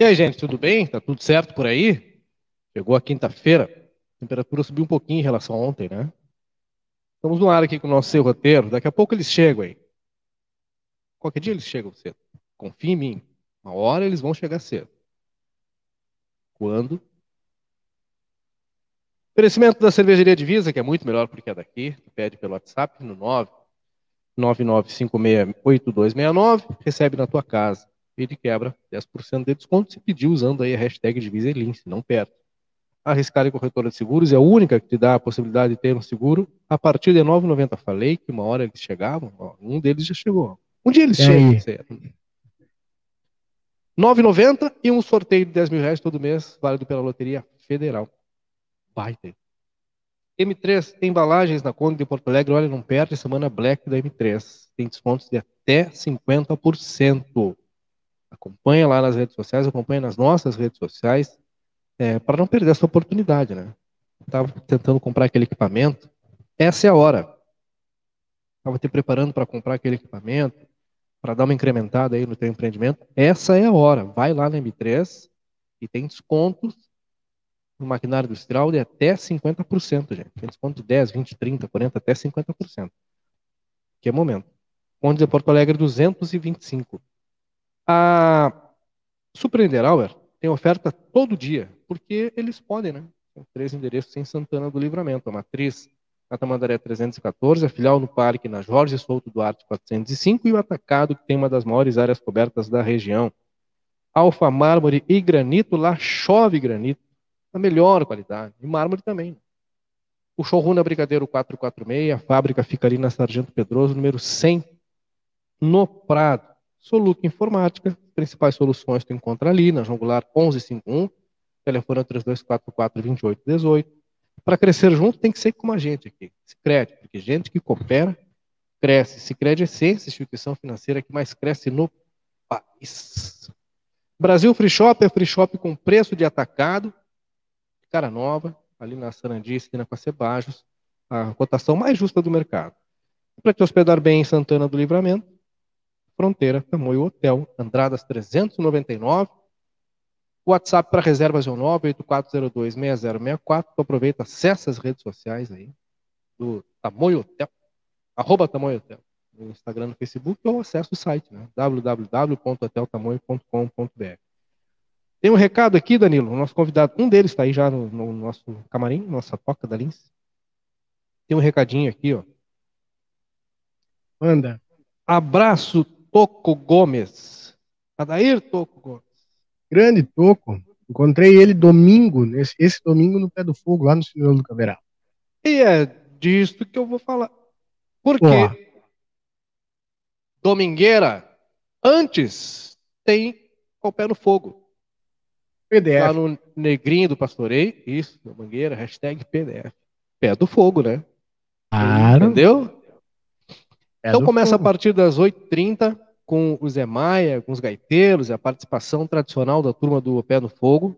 E aí, gente, tudo bem? Tá tudo certo por aí? Chegou a quinta-feira, a temperatura subiu um pouquinho em relação a ontem, né? Estamos no ar aqui com o nosso seu roteiro. Daqui a pouco eles chegam aí. Qualquer dia eles chegam cedo. Confia em mim. Uma hora eles vão chegar cedo. Quando? Oferecimento da cervejaria Divisa, que é muito melhor porque é daqui. Pede pelo WhatsApp no 999568269, recebe na tua casa ele quebra 10% de desconto se pedir usando aí a hashtag Diviselin, se não perde. A Riscale Corretora de Seguros é a única que te dá a possibilidade de ter um seguro a partir de R$ 9,90. Falei que uma hora eles chegavam, ó, um deles já chegou. Um dia eles chegam. 9,90 e um sorteio de 10 mil reais todo mês, válido pela Loteria Federal. Baita. M3 embalagens na Conde de Porto Alegre. Olha, não perde semana Black da M3. Tem descontos de até 50%. Acompanha lá nas redes sociais, acompanha nas nossas redes sociais, é, para não perder essa oportunidade, né? Estava tentando comprar aquele equipamento, essa é a hora. Estava te preparando para comprar aquele equipamento, para dar uma incrementada aí no teu empreendimento, essa é a hora. Vai lá na M3 e tem descontos no maquinário industrial de até 50%, gente. Tem desconto de 10, 20, 30, 40, até 50%. Que é momento. Onde é Porto Alegre 225. A Surpreenderauer tem oferta todo dia, porque eles podem, né? Tem três endereços em Santana do Livramento. A matriz na Tamandaré 314, a filial no Parque na Jorge Souto Duarte 405 e o atacado, que tem uma das maiores áreas cobertas da região. Alfa mármore e granito, lá chove granito, da melhor qualidade. E mármore também. O showroom na Brigadeiro 446, a fábrica fica ali na Sargento Pedroso, número 100, no Prado. Soluc Informática, principais soluções tu encontra ali na Jongular 1151, telefone é 3244-2818. Para crescer junto tem que ser como a gente aqui, Sicredi, porque gente que coopera, cresce. Sicredi é essência, instituição financeira que mais cresce no país. Brasil Free Shop é free shop com preço de atacado, cara nova, ali na Sarandi, esquina com a Cebajos, a cotação mais justa do mercado. Para te hospedar bem em Santana do Livramento, Fronteira, Tamoio Hotel, Andradas 399. O WhatsApp para reservas é o 984026064. Tu aproveita, acessa as redes sociais aí do Tamoio Hotel, arroba Tamoio Hotel, no Instagram, no Facebook, ou acessa o site, né? www.hoteltamoio.com.br. Tem um recado aqui, Danilo, nosso convidado, um deles está aí já no, no, nosso camarim, nossa toca da Lins. Tem um recadinho aqui, ó. Manda. Abraço Toco Gomes. Adair Toco Gomes. Grande Toco. Encontrei ele domingo, esse, esse domingo no Pé do Fogo, lá no Senhor do Caveral. E é disso que eu vou falar. Por quê? Domingueira, antes tem o Pé no Fogo. PDF. Lá no Negrinho do Pastoreio, isso, Domingueira, hashtag PDF. Pé do Fogo, né? Claro. Entendeu? Pé então começa Fogo. a partir das 8h30 com o Zé Maia, com os gaiteiros, a participação tradicional da turma do Pé no Fogo.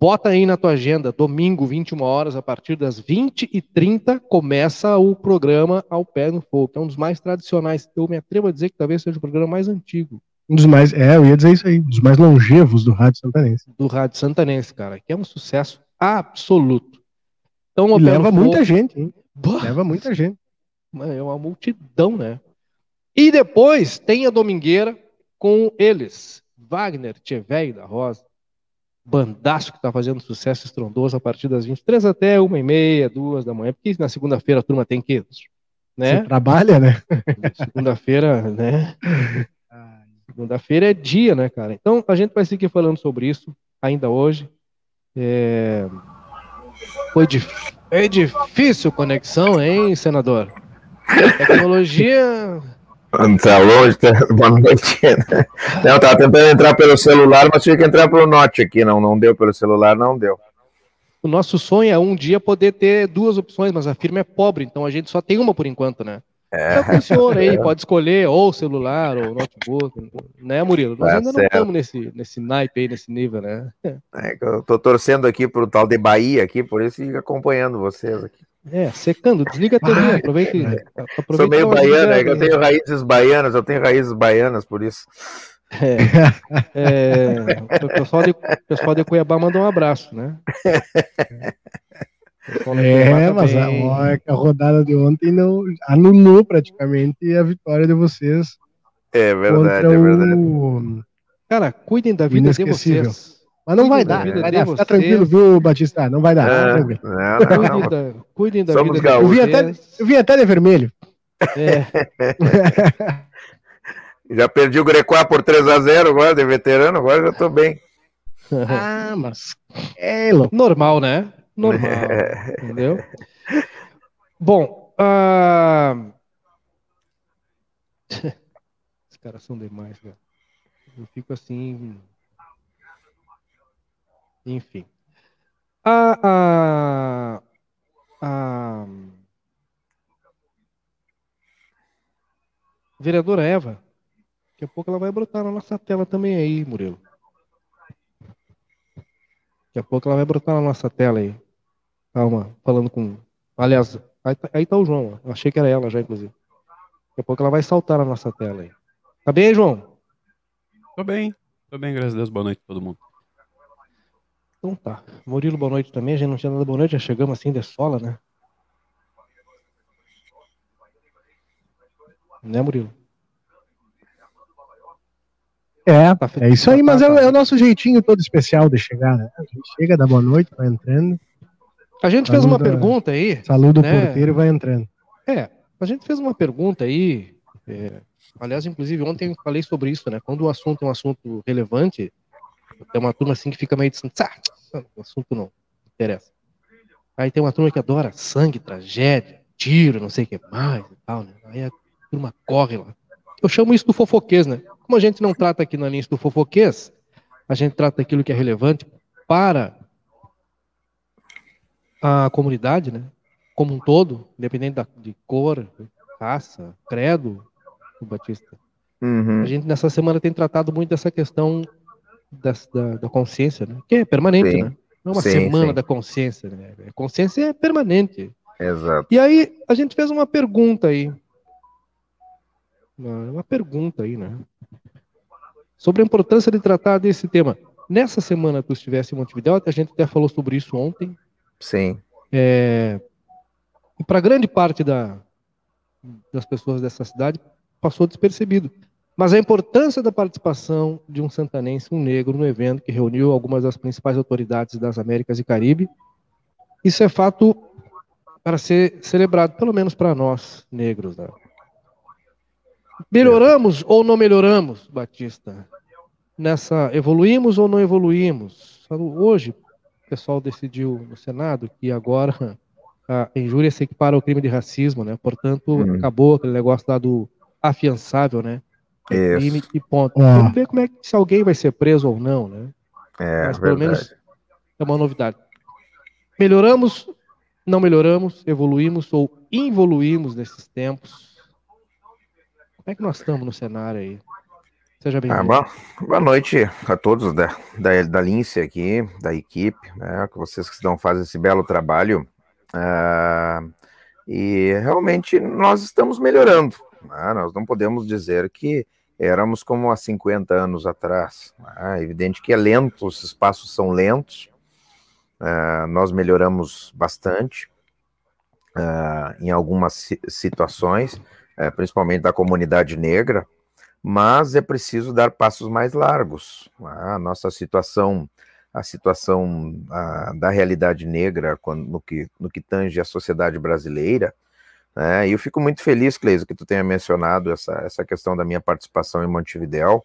Bota aí na tua agenda, domingo, 21 horas, a partir das 20h30, começa o programa Ao Pé no Fogo, que é um dos mais tradicionais. Eu me atrevo a dizer que talvez seja o programa mais antigo Um dos mais, é, eu ia dizer isso aí, um dos mais longevos do Rádio Santanense. do Rádio Santanense, cara, que é um sucesso absoluto. Então, o E Pé no leva muita gente, Leva muita gente. Mano, é uma multidão, né? E depois tem a Domingueira com eles. Wagner Tchevelho da Rosa. Bandaço que tá fazendo sucesso estrondoso a partir das 23 até uma e meia, duas da manhã. Porque na segunda-feira a turma tem que, Você né? trabalha, né? Segunda-feira, né? Segunda-feira é dia, né, cara? Então a gente vai seguir falando sobre isso ainda hoje. É... Foi dif... é difícil conexão, hein, senador? Tecnologia. Tá longe, tá... boa noite. Não, tava tentando entrar pelo celular, mas tive que entrar pelo Note aqui. Não, não deu pelo celular, não deu. O nosso sonho é um dia poder ter duas opções, mas a firma é pobre, então a gente só tem uma por enquanto, né? É que o senhor aí pode escolher, ou celular, ou notebook, né, Murilo? Nós Tá ainda não certo. estamos nesse, nesse naipe aí, nesse nível, né? É eu tô torcendo aqui pro tal de Bahia aqui, por isso acompanhando vocês aqui. É, secando, desliga a TV, aproveita, e- aproveita Sou meio baiano, é que eu tenho raízes baianas, eu tenho raízes baianas, por isso. É, é, o pessoal de, pessoal de Cuiabá mandou um abraço, né? É, mas a, a, rodada de ontem não anulou praticamente a vitória de vocês. É verdade, é verdade. O... Cara, cuidem da vida de vocês. Mas não vai dar, vai dar. Fica tranquilo, viu, Batista? Não vai dar. É, não, não, cuidem, da, cuidem da Somos vida eu vi, até, eu vi até de vermelho. É. já perdi o Grecoá por 3x0 agora, de veterano, agora já tô bem. ah, mas. É louco. Normal, né? Normal. É. Entendeu? Bom, uh... os caras são demais, cara. Eu fico assim. Enfim. A, a, a vereadora Eva, daqui a pouco ela vai brotar na nossa tela também aí, Murilo. Daqui a pouco ela vai brotar na nossa tela aí. Calma, falando com. Aliás, aí tá, aí tá o João. Eu achei que era ela já, inclusive. Daqui a pouco ela vai saltar na nossa tela aí. Tá bem, João? Tô bem. Tô bem, graças a Deus. Boa noite a todo mundo. Então tá. Murilo, boa noite também. A gente não tinha nada boa noite, já chegamos assim de sola, né? Né, Murilo? É, tá é isso aí, tá, mas tá, é, tá. é, o nosso jeitinho todo especial de chegar, né? A gente chega, dá boa noite, vai entrando. A gente fez uma pergunta aí. Saludo o né? porteiro e vai entrando. É, a gente fez uma pergunta aí. É, aliás, inclusive, ontem eu falei sobre isso, né? Quando o assunto é um assunto relevante, tem uma turma assim que fica meio assim, o assunto não interessa. Aí tem uma turma que adora sangue, tragédia, tiro, não sei o que mais e tal, né? Aí a turma corre lá. Eu chamo isso do fofoquês, né? Como a gente não trata aqui na linha do fofoquês, a gente trata aquilo que é relevante para a comunidade, né? Como um todo, independente da, de cor, raça, credo, o Batista. Uhum. A gente nessa semana tem tratado muito dessa questão da, da, da consciência, né? Que é permanente, sim. né? Não é uma sim, semana sim. da consciência, né? A consciência é permanente. Exato. E aí a gente fez uma pergunta aí. Uma, pergunta aí, né? Sobre a importância de tratar desse tema. Nessa semana tu estivesse em Montevideo, a gente até falou sobre isso ontem. Sim. É, e para grande parte da, das pessoas dessa cidade passou despercebido. Mas a importância da participação de um santanense, um negro, no evento que reuniu algumas das principais autoridades das Américas e Caribe, isso é fato para ser celebrado, pelo menos para nós, negros. Né? Melhoramos ou não melhoramos, Batista? Nessa, evoluímos ou não evoluímos? Hoje, o pessoal decidiu no Senado que agora a injúria se equipara ao crime de racismo, né? Portanto, hum. acabou aquele negócio lá do afiançável, né? Crime e ponto. É. Vamos ver como é que se alguém vai ser preso ou não, né? É, Mas pelo verdade. menos é uma novidade. Melhoramos, não melhoramos, evoluímos ou involuímos nesses tempos. Como é que nós estamos no cenário aí? Seja bem-vindo. Ah, boa, boa, noite a todos da, da, da Lince aqui, da equipe, né, que vocês que estão fazendo esse belo trabalho. Uh, e realmente nós estamos melhorando. Né? Nós não podemos dizer que éramos como há 50 anos atrás. Né? É evidente que é lento, os espaços são lentos, uh, nós melhoramos bastante uh, em algumas situações, uh, principalmente da comunidade negra, mas é preciso dar passos mais largos. Né? A nossa situação, a situação da realidade negra quando, no, que, no que tange a sociedade brasileira, né? E eu fico muito feliz, Cleiso, que tu tenha mencionado essa, essa questão da minha participação em Montevidéu,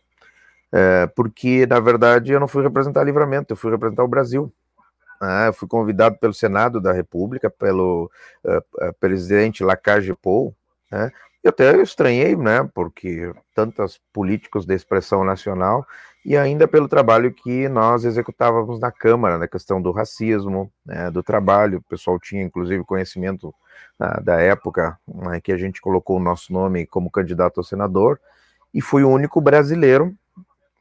é, porque, na verdade, eu não fui representar Livramento, eu fui representar o Brasil. Né? Eu fui convidado pelo Senado da República, pelo uh, presidente Lacage Pou, né? E até eu estranhei, né, porque tantos políticos de expressão nacional e ainda pelo trabalho que nós executávamos na Câmara, na questão do racismo, né, do trabalho, o pessoal tinha inclusive conhecimento uh, da época né, que a gente colocou o nosso nome como candidato a senador, e fui o único brasileiro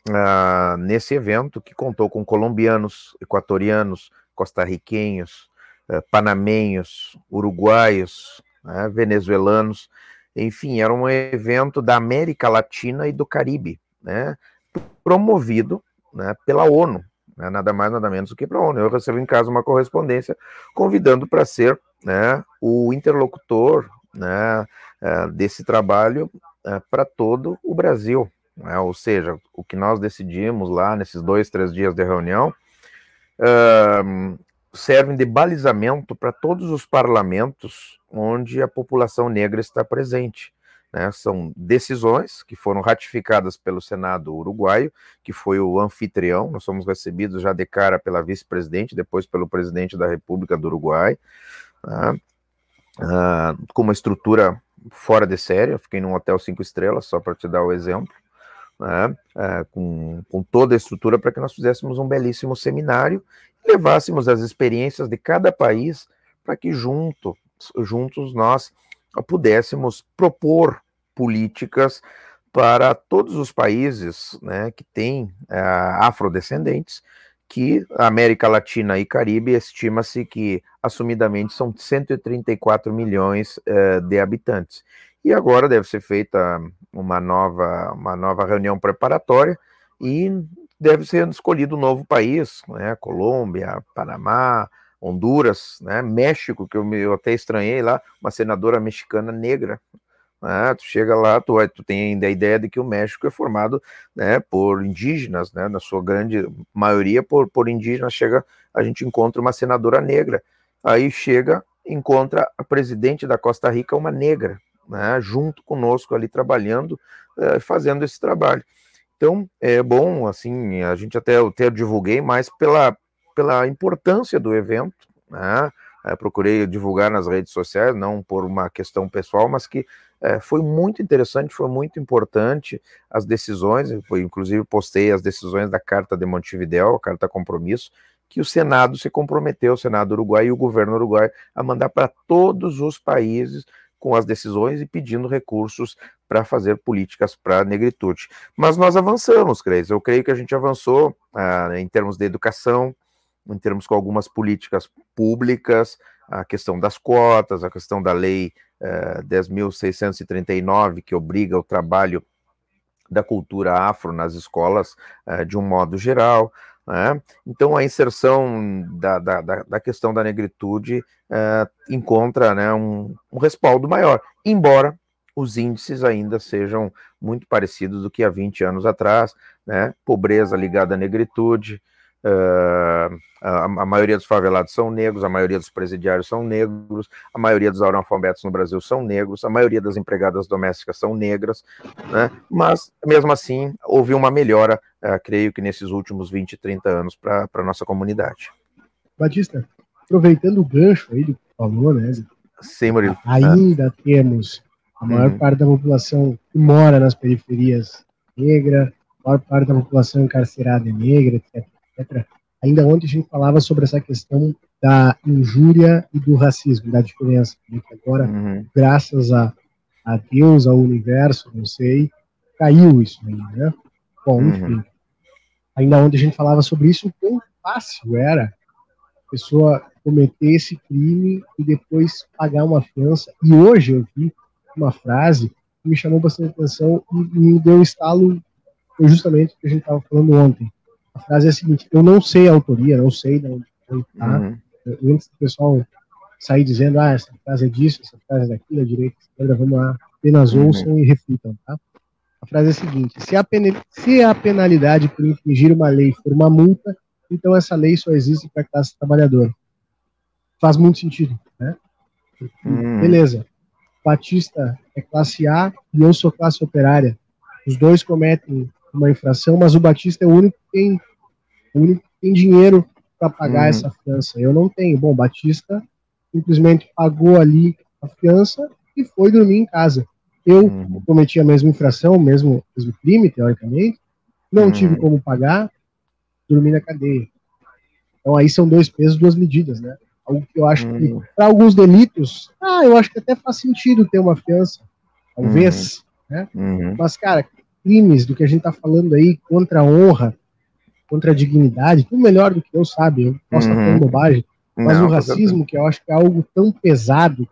uh, nesse evento que contou com colombianos, equatorianos, costarriquenhos, uh, panamenhos, uruguaios, né, venezuelanos, enfim, era um evento da América Latina e do Caribe, né? Promovido né, pela ONU, né, nada mais, nada menos do que para a ONU. Eu recebo em casa uma correspondência convidando para ser né, o interlocutor né, é, desse trabalho é, para todo o Brasil. Né, ou seja, o que nós decidimos lá nesses dois, três dias de reunião uh, servem de balizamento para todos os parlamentos onde a população negra está presente. Né? São decisões que foram ratificadas pelo Senado uruguaio, que foi o anfitrião. Nós somos recebidos já de cara pela vice-presidente, depois pelo presidente da República do Uruguai, né? com uma estrutura fora de série. Eu fiquei num hotel cinco estrelas, só para te dar o exemplo. Né? Uh, com, com toda a estrutura para que nós fizéssemos um belíssimo seminário e levássemos as experiências de cada país para que junto, juntos nós pudéssemos propor políticas para todos os países né, que têm uh, afrodescendentes, que América Latina e Caribe estima-se que, assumidamente, são 134 milhões uh, de habitantes. E agora deve ser feita uma nova, uma nova reunião preparatória e deve ser escolhido um novo país, né, Colômbia, Panamá, Honduras, né, México, que eu, eu até estranhei lá, uma senadora mexicana negra. Né, tu chega lá, tu, tu tem ainda a ideia de que o México é formado né, por indígenas, né, na sua grande maioria por, por indígenas. Chega, a gente encontra uma senadora negra. Aí chega, encontra a presidente da Costa Rica, uma negra, né, junto conosco ali trabalhando, eh, fazendo esse trabalho. Então, é bom, assim, a gente até, até divulguei mais pela, pela importância do evento, né? Procurei divulgar nas redes sociais, não por uma questão pessoal, mas que é, foi muito interessante, foi muito importante as decisões, foi, inclusive postei as decisões da Carta de Montevidéu, a Carta Compromisso, que o Senado se comprometeu, o Senado Uruguai e o governo uruguai, a mandar para todos os países com as decisões e pedindo recursos para fazer políticas para a negritude. Mas nós avançamos, Cris. Eu creio que a gente avançou ah, em termos de educação, em termos com algumas políticas públicas, a questão das cotas, a questão da lei eh, 10.639, que obriga o trabalho da cultura afro nas escolas eh, de um modo geral. Né? Então, a inserção da, da, da, questão da negritude eh, encontra né, um, um respaldo maior, embora os índices ainda sejam muito parecidos do que há 20 anos atrás, né? Pobreza ligada à negritude, Uh, a, a, maioria dos favelados são negros, a maioria dos presidiários são negros, a maioria dos analfabetos no Brasil são negros, a maioria das empregadas domésticas são negras, né? mas mesmo assim houve uma melhora, uh, creio que nesses últimos 20, 30 anos para a nossa comunidade. Batista, aproveitando o gancho aí do que falou, né? Sim, Murilo. Ainda ah. temos a maior uhum. parte da população que mora nas periferias negra, a maior parte da população encarcerada é negra, etc etc. Ainda ontem a gente falava sobre essa questão da injúria e do racismo, da diferença. Né? Que agora, uhum. graças a, a Deus, ao universo, não sei, caiu isso aí, né? Bom, uhum. enfim. Ainda ontem a gente falava sobre isso, o quão fácil era a pessoa cometer esse crime e depois pagar uma fiança. E hoje eu vi uma frase que me chamou bastante atenção e me deu um estalo, foi justamente o que a gente estava falando ontem. A frase é a seguinte: eu não sei a autoria, não sei de onde está. Uhum. Antes do pessoal sair dizendo, ah, essa frase é disso, essa frase é daquilo, a direita, esquerda, vamos lá, apenas uhum. ouçam e reflitam, tá? A frase é a seguinte: se a, se a penalidade por infringir uma lei for uma multa, então essa lei só existe para a classe trabalhadora. Faz muito sentido, né? Uhum. Beleza. Batista é classe A e eu sou classe operária. Os dois cometem uma infração, mas o Batista é o único tem, o único que tem dinheiro para pagar uhum. essa fiança. Eu não tenho. Bom, Batista simplesmente pagou ali a fiança e foi dormir em casa. Eu uhum. cometi a mesma infração, o mesmo, mesmo crime, teoricamente, não uhum. tive como pagar, dormi na cadeia. Então aí são dois pesos, duas medidas, né? Algo que eu acho que, uhum. para alguns delitos, ah, eu acho que até faz sentido ter uma fiança, talvez, uhum. né? Uhum. Mas, cara, crimes do que a gente está falando aí contra a honra, contra a dignidade, tudo melhor do que eu, sabe? Eu posso estar uhum. falando bobagem, mas Não, o racismo, que eu acho que é algo tão pesado,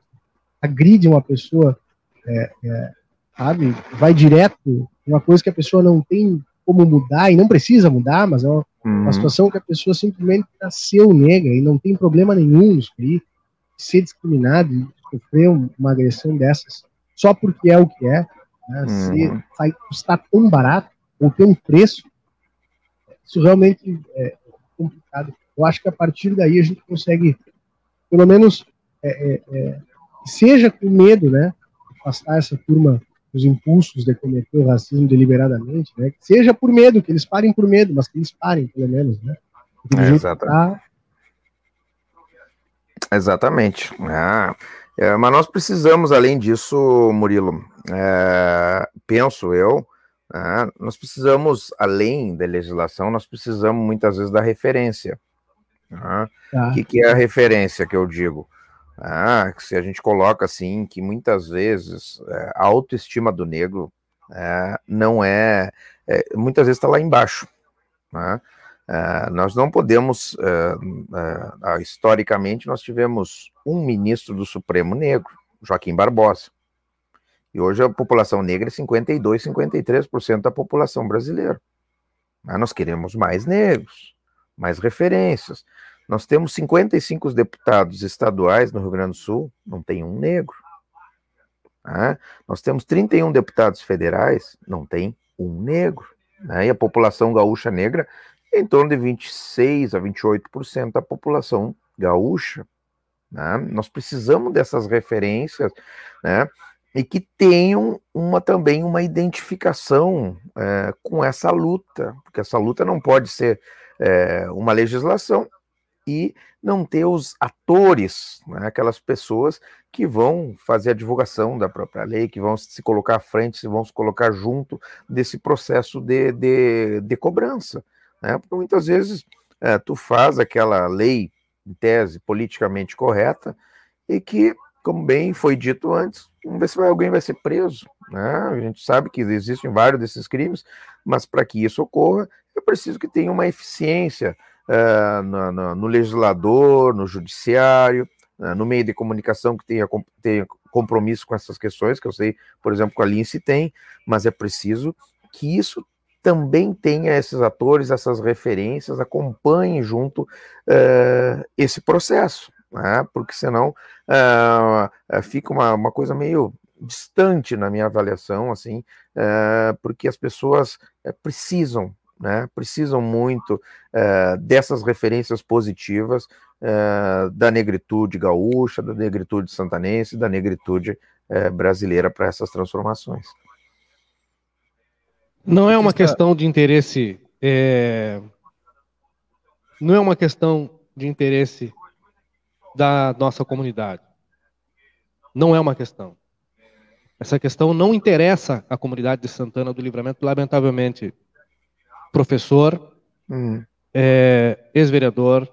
agride uma pessoa, é, é, sabe? Vai direto, uma coisa que a pessoa não tem como mudar, e não precisa mudar, mas é uma, uhum. uma situação que a pessoa simplesmente nasceu negra e não tem problema nenhum nisso aí, ser discriminado e sofrer uma agressão dessas só porque é o que é, né? uhum. vai custar tão barato ou ter um preço, isso realmente é complicado. Eu acho que a partir daí a gente consegue, pelo menos, é, é, é seja com medo, né, afastar essa turma dos impulsos de cometer o racismo deliberadamente, né? Seja por medo, que eles parem por medo, mas que eles parem, pelo menos, né? É, exatamente. Tá... Exatamente. Ah, é, mas nós precisamos, além disso, Murilo, é, penso eu, é, nós precisamos, além da legislação, nós precisamos muitas vezes da referência. Né? Tá. O que, que, é a referência que eu digo? Ah, se a gente coloca assim, que muitas vezes é, a autoestima do negro é, não é, é, muitas vezes está lá embaixo. Né? É, nós não podemos, é, é, historicamente, nós tivemos um ministro do Supremo negro, Joaquim Barbosa. E hoje a população negra é 52, 53% da população brasileira. Mas nós queremos mais negros, mais referências. Nós temos 55 deputados estaduais no Rio Grande do Sul, não tem um negro. Né? Nós temos 31 deputados federais, não tem um negro. Né? E a população gaúcha negra é em torno de 26 a 28% da população gaúcha. Né? Nós precisamos dessas referências, né? E que tenham uma também uma identificação é, com essa luta, porque essa luta não pode ser é, uma legislação, e não ter os atores, né, aquelas pessoas que vão fazer a divulgação da própria lei, que vão se colocar à frente, se vão se colocar junto desse processo de, de, de cobrança. Né? Porque muitas vezes é, tu faz aquela lei, em tese, politicamente correta, e que, como bem foi dito antes, vamos ver se alguém vai ser preso. Né? A gente sabe que existem vários desses crimes, mas para que isso ocorra, é preciso que tenha uma eficiência uh, no, no, no, legislador, no judiciário, uh, no meio de comunicação que tenha, tenha compromisso com essas questões, que eu sei, por exemplo, que a Lince tem, mas é preciso que isso também tenha esses atores, essas referências, acompanhem junto uh, esse processo, né? porque senão uh, fica uma, uma coisa meio distante na minha avaliação, assim, uh, porque as pessoas precisam né, precisam muito uh, dessas referências positivas da negritude gaúcha, da negritude santanense, da negritude brasileira para essas transformações. Não é uma questão de interesse, é... não é uma questão de interesse da nossa comunidade. Não é uma questão. Essa questão não interessa a comunidade de Santana do Livramento, lamentavelmente professor, hum. é, ex-vereador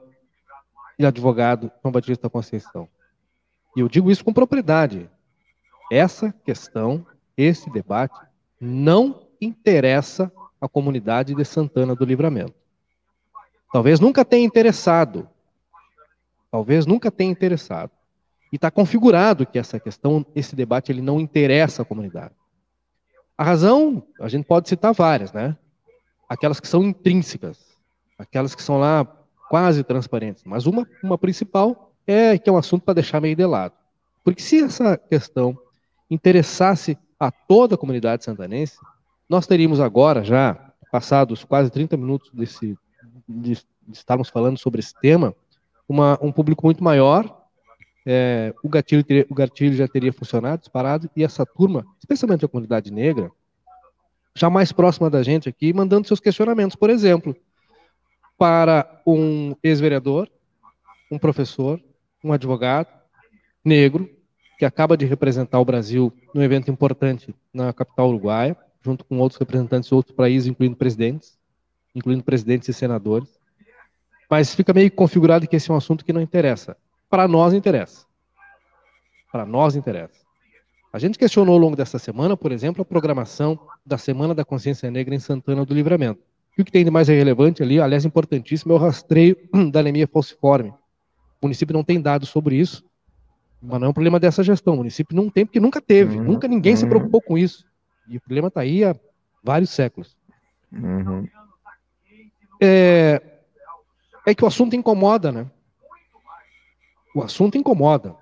e advogado João Batista Conceição. E eu digo isso com propriedade. Essa questão, esse debate, não interessa a comunidade de Santana do Livramento. Talvez nunca tenha interessado. Talvez nunca tenha interessado. E está configurado que essa questão, esse debate, ele não interessa a comunidade. A razão, a gente pode citar várias, né? aquelas que são intrínsecas, aquelas que são lá quase transparentes. Mas uma, uma principal é que é um assunto para deixar meio de lado. Porque se essa questão interessasse a toda a comunidade santanense, nós teríamos agora, já passados quase 30 minutos desse, de, de estarmos falando sobre esse tema, uma, um público muito maior, é, o, gatilho o gatilho já teria funcionado, disparado, e essa turma, especialmente a comunidade negra, já mais próxima da gente aqui, mandando seus questionamentos, por exemplo, para um ex-vereador, um professor, um advogado negro, que acaba de representar o Brasil num evento importante na capital uruguaia, junto com outros representantes de outros países, incluindo presidentes, incluindo presidentes e senadores. Mas fica meio configurado que esse é um assunto que não interessa. Para nós interessa. Para nós interessa. A gente questionou ao longo dessa semana, por exemplo, a programação da Semana da Consciência Negra em Santana do Livramento. E o que tem de mais relevante ali, aliás, importantíssimo, é o rastreio da anemia falciforme. O município não tem dados sobre isso, mas não é um problema dessa gestão. O município não tem, porque nunca teve, uhum. nunca ninguém uhum. se preocupou com isso. E o problema está aí há vários séculos. Uhum. É, é que o assunto incomoda, né? O assunto incomoda.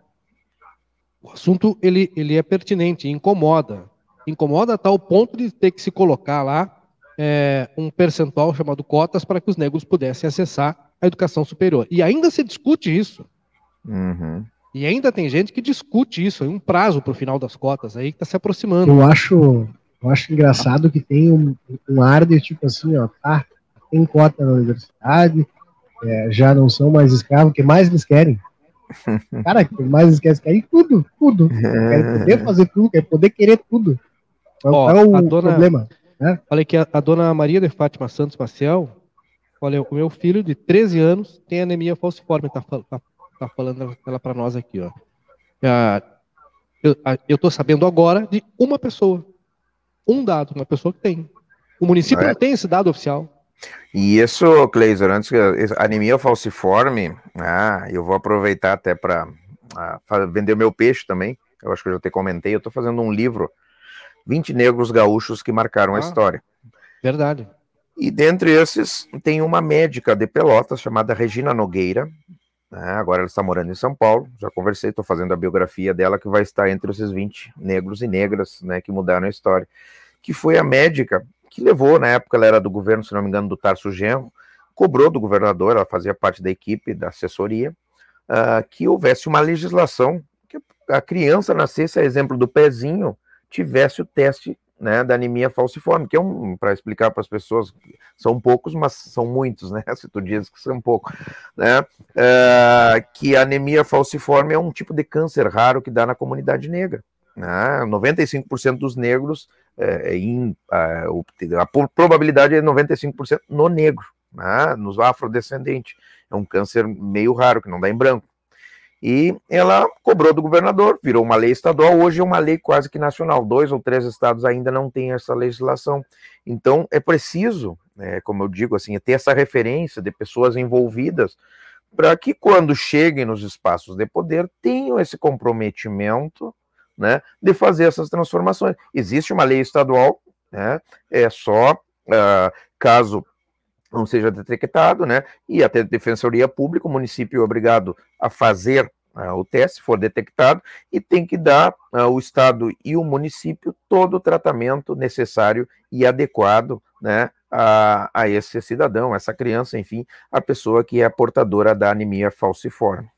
O assunto ele, ele é pertinente, incomoda. Incomoda a tal ponto de ter que se colocar lá é, um percentual chamado cotas para que os negros pudessem acessar a educação superior. E ainda se discute isso. Uhum. E ainda tem gente que discute isso, um prazo para o final das cotas aí que está se aproximando. Eu acho, eu acho engraçado que tem um, um ar de tipo assim, ó, tá, tem cota na universidade, é, já não são mais escravos, que mais eles querem? Cara, o que mais eles querem? Querem tudo, tudo. Querem poder fazer tudo, querem poder querer tudo. Qual Ó, é o a dona- problema? Olha aqui, a, a dona Maria de Fátima Santos Maciel, olha, o meu filho de 13 anos tem anemia falciforme, tá, tá, tá falando ela para nós aqui, ó. Ah, eu, a- eu tô sabendo agora de uma pessoa, um dado, uma pessoa que tem. O município É. não tem esse dado oficial. E isso, Cleiser, antes que anemia falciforme, ah, eu vou aproveitar até para vender meu peixe também. Eu acho que eu já até comentei. Eu estou fazendo um livro, 20 negros gaúchos que marcaram a Ah. história. Verdade. E dentre esses, tem uma médica de Pelotas chamada Regina Nogueira. né, agora ela está morando em São Paulo. Já conversei, estou fazendo a biografia dela, que vai estar entre esses 20 negros e negras né, que mudaram a história. Que foi a médica que levou, na época ela era do governo, se não me engano, do Tarso Genro, cobrou do governador, ela fazia parte da equipe, da assessoria, ah, que houvesse uma legislação que a criança nascesse, a exemplo do pezinho, tivesse o teste né, da anemia falciforme, que é um, para explicar para as pessoas, são poucos, mas são muitos, né? Se tu dizes que são poucos, né? É, que a anemia falciforme é um tipo de câncer raro que dá na comunidade negra. Né? 95% dos negros, é, em, a, o- a po- probabilidade é 95% no negro, né? nos afrodescendentes. É um câncer meio raro, que não dá em branco. E ela cobrou do governador, virou uma lei estadual, hoje é uma lei quase que nacional. Dois ou três estados ainda não têm essa legislação. Então, é preciso, né, como eu digo, assim, ter essa referência de pessoas envolvidas para que, quando cheguem nos espaços de poder, tenham esse comprometimento né, de fazer essas transformações. Existe uma lei estadual, né, é só ah, caso não seja detectado, né? E até a Defensoria Pública, o município é obrigado a fazer ah, o teste, se for detectado, e tem que dar ah, o Estado e o município todo o tratamento necessário e adequado, né? A, a esse cidadão, essa criança, enfim, a pessoa que é portadora da anemia falciforme.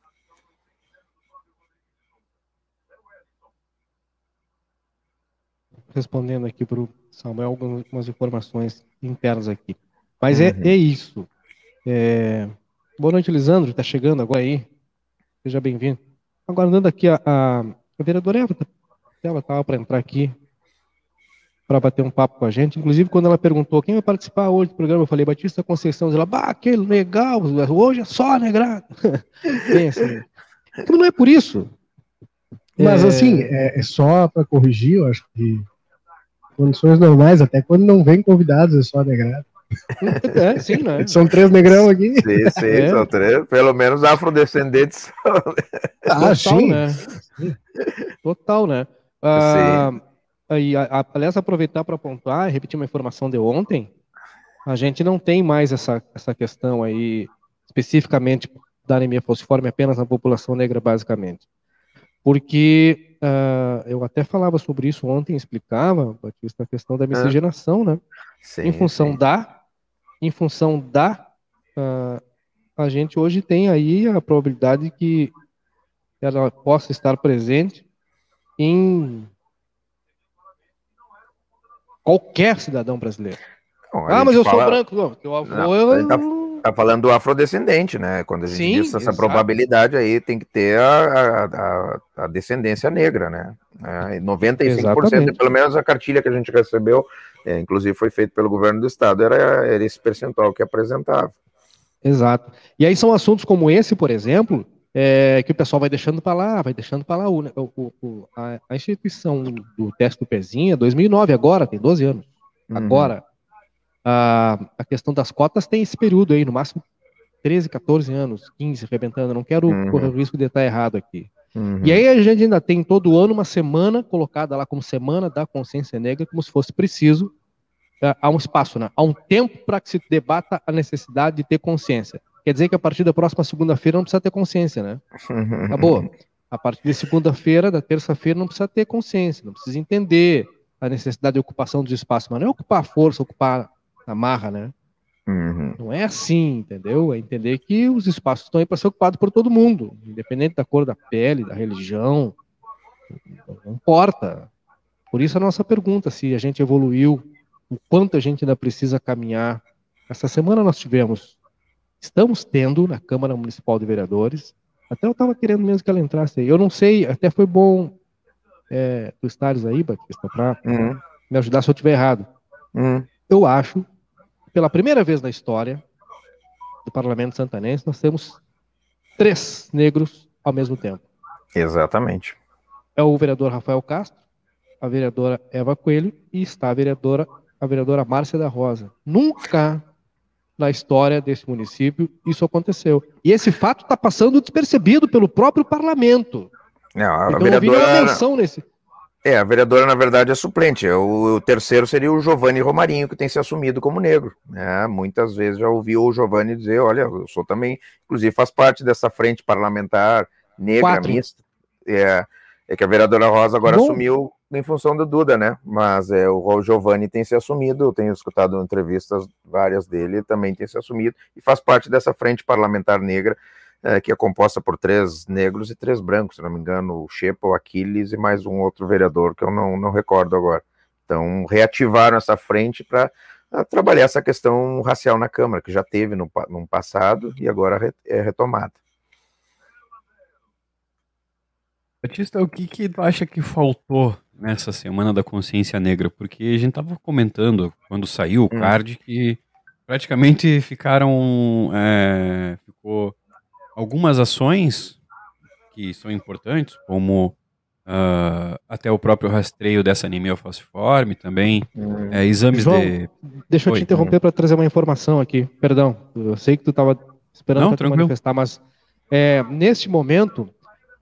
Respondendo aqui para o Samuel algumas informações internas aqui. Mas Uhum. é, é isso. É, Boa noite, Lisandro. Está chegando agora aí. Seja bem-vindo. Agora, andando aqui, a, a, a vereadora Eva, ela estava para entrar aqui para bater um papo com a gente. Inclusive, quando ela perguntou quem vai participar hoje do programa, eu falei Batista Conceição. Ela, bah, aquele legal, hoje é só negrado. Bem assim. Mas não é por isso. Mas É, assim, é, é só para corrigir, eu acho que condições normais, até quando não vem convidados, é só negrado. É, sim, né? São três negrão aqui. Sim, sim, É. são três, pelo menos afrodescendentes. Ah, Total, sim. né? Total, né? Ah, aí, a- a- aliás, aproveitar para pontuar e repetir uma informação de ontem, a gente não tem mais essa, essa questão aí, especificamente da anemia falciforme apenas na população negra, basicamente. Porque ah, eu até falava sobre isso ontem, explicava, Batista, a questão da miscigenação, né? Sim, em função sim. da, em função da, ah, a gente hoje tem aí a probabilidade que ela possa estar presente em qualquer cidadão brasileiro. A Ah, mas eu sou fala- branco. Não, teu avô Não, eu- ele Tá falando do afrodescendente, né? Quando a gente Sim, diz essa exato. probabilidade aí, tem que ter a, a, a- descendência negra, né? É, e 95%, Exatamente. pelo menos a cartilha que a gente recebeu, é, inclusive foi feito pelo governo do estado, era, era esse percentual que apresentava. Exato. E aí são assuntos como esse, por exemplo, é, que o pessoal vai deixando para lá, vai deixando para lá. O, o- o- a, instituição do teste do pezinho é 2009, agora, tem 12 anos. Uhum. Agora, a, a questão das cotas tem esse período aí, no máximo 13, 14 anos, 15, arrebentando. Não quero Uhum. correr o risco de estar errado aqui. Uhum. E aí a gente ainda tem todo ano uma semana colocada lá como Semana da Consciência Negra, como se fosse preciso é, há um espaço, né? há um tempo para que se debata a necessidade de ter consciência. Quer dizer que a partir da próxima segunda-feira não precisa ter consciência, né? Acabou. A partir de segunda-feira, da terça-feira, não precisa ter consciência, não precisa entender a necessidade de ocupação dos espaços, mas não é ocupar a força, ocupar a marra, né? Uhum. Não é assim, entendeu? É entender que os espaços estão aí para ser ocupados por todo mundo, independente da cor da pele, da religião, não importa. Por isso a nossa pergunta, se a gente evoluiu, o quanto a gente ainda precisa caminhar. Essa semana nós tivemos, estamos tendo na Câmara Municipal de Vereadores, até eu estava querendo mesmo que ela entrasse aí. Eu não sei, até foi bom é, tu estares aí, Batista, para Uhum. me ajudar se eu estiver errado. Uhum. Eu acho, pela primeira vez na história do Parlamento Santanense, nós temos três negros ao mesmo tempo. Exatamente. É o vereador Rafael Castro, a vereadora Eva Coelho e está a vereadora, a vereadora Márcia da Rosa. Nunca na história desse município isso aconteceu. E esse fato está passando despercebido pelo próprio parlamento. Não, a Então, vereadora, menção nesse. É, a vereadora, na verdade, é suplente. O, o terceiro seria o Giovanni Romarinho, que tem se assumido como negro. né? muitas vezes já ouvi o Giovanni dizer: olha, eu sou também, inclusive, faz parte dessa frente parlamentar negra Quatro. mista. É, é que a vereadora Rosa agora Bom. assumiu em função do Duda, né? Mas é, o Giovanni tem se assumido, eu tenho escutado entrevistas várias dele, também tem se assumido, e faz parte dessa frente parlamentar negra, é, que é composta por três negros e três brancos, se não me engano, o Shepa, o Aquiles e mais um outro vereador que eu não, não recordo agora. Então, reativaram essa frente para trabalhar essa questão racial na Câmara, que já teve no, no passado e agora é retomada. Batista, o que que tu acha que faltou nessa Semana da Consciência Negra? Porque a gente tava comentando, quando saiu o Hum. card, que praticamente ficaram... é, ficou algumas ações que são importantes, como ah, até o próprio rastreio dessa anemia falciforme, também é, exames João, de... Deixa eu Oi. te interromper para trazer uma informação aqui. Perdão, eu sei que tu estava esperando para manifestar, mas é, neste momento,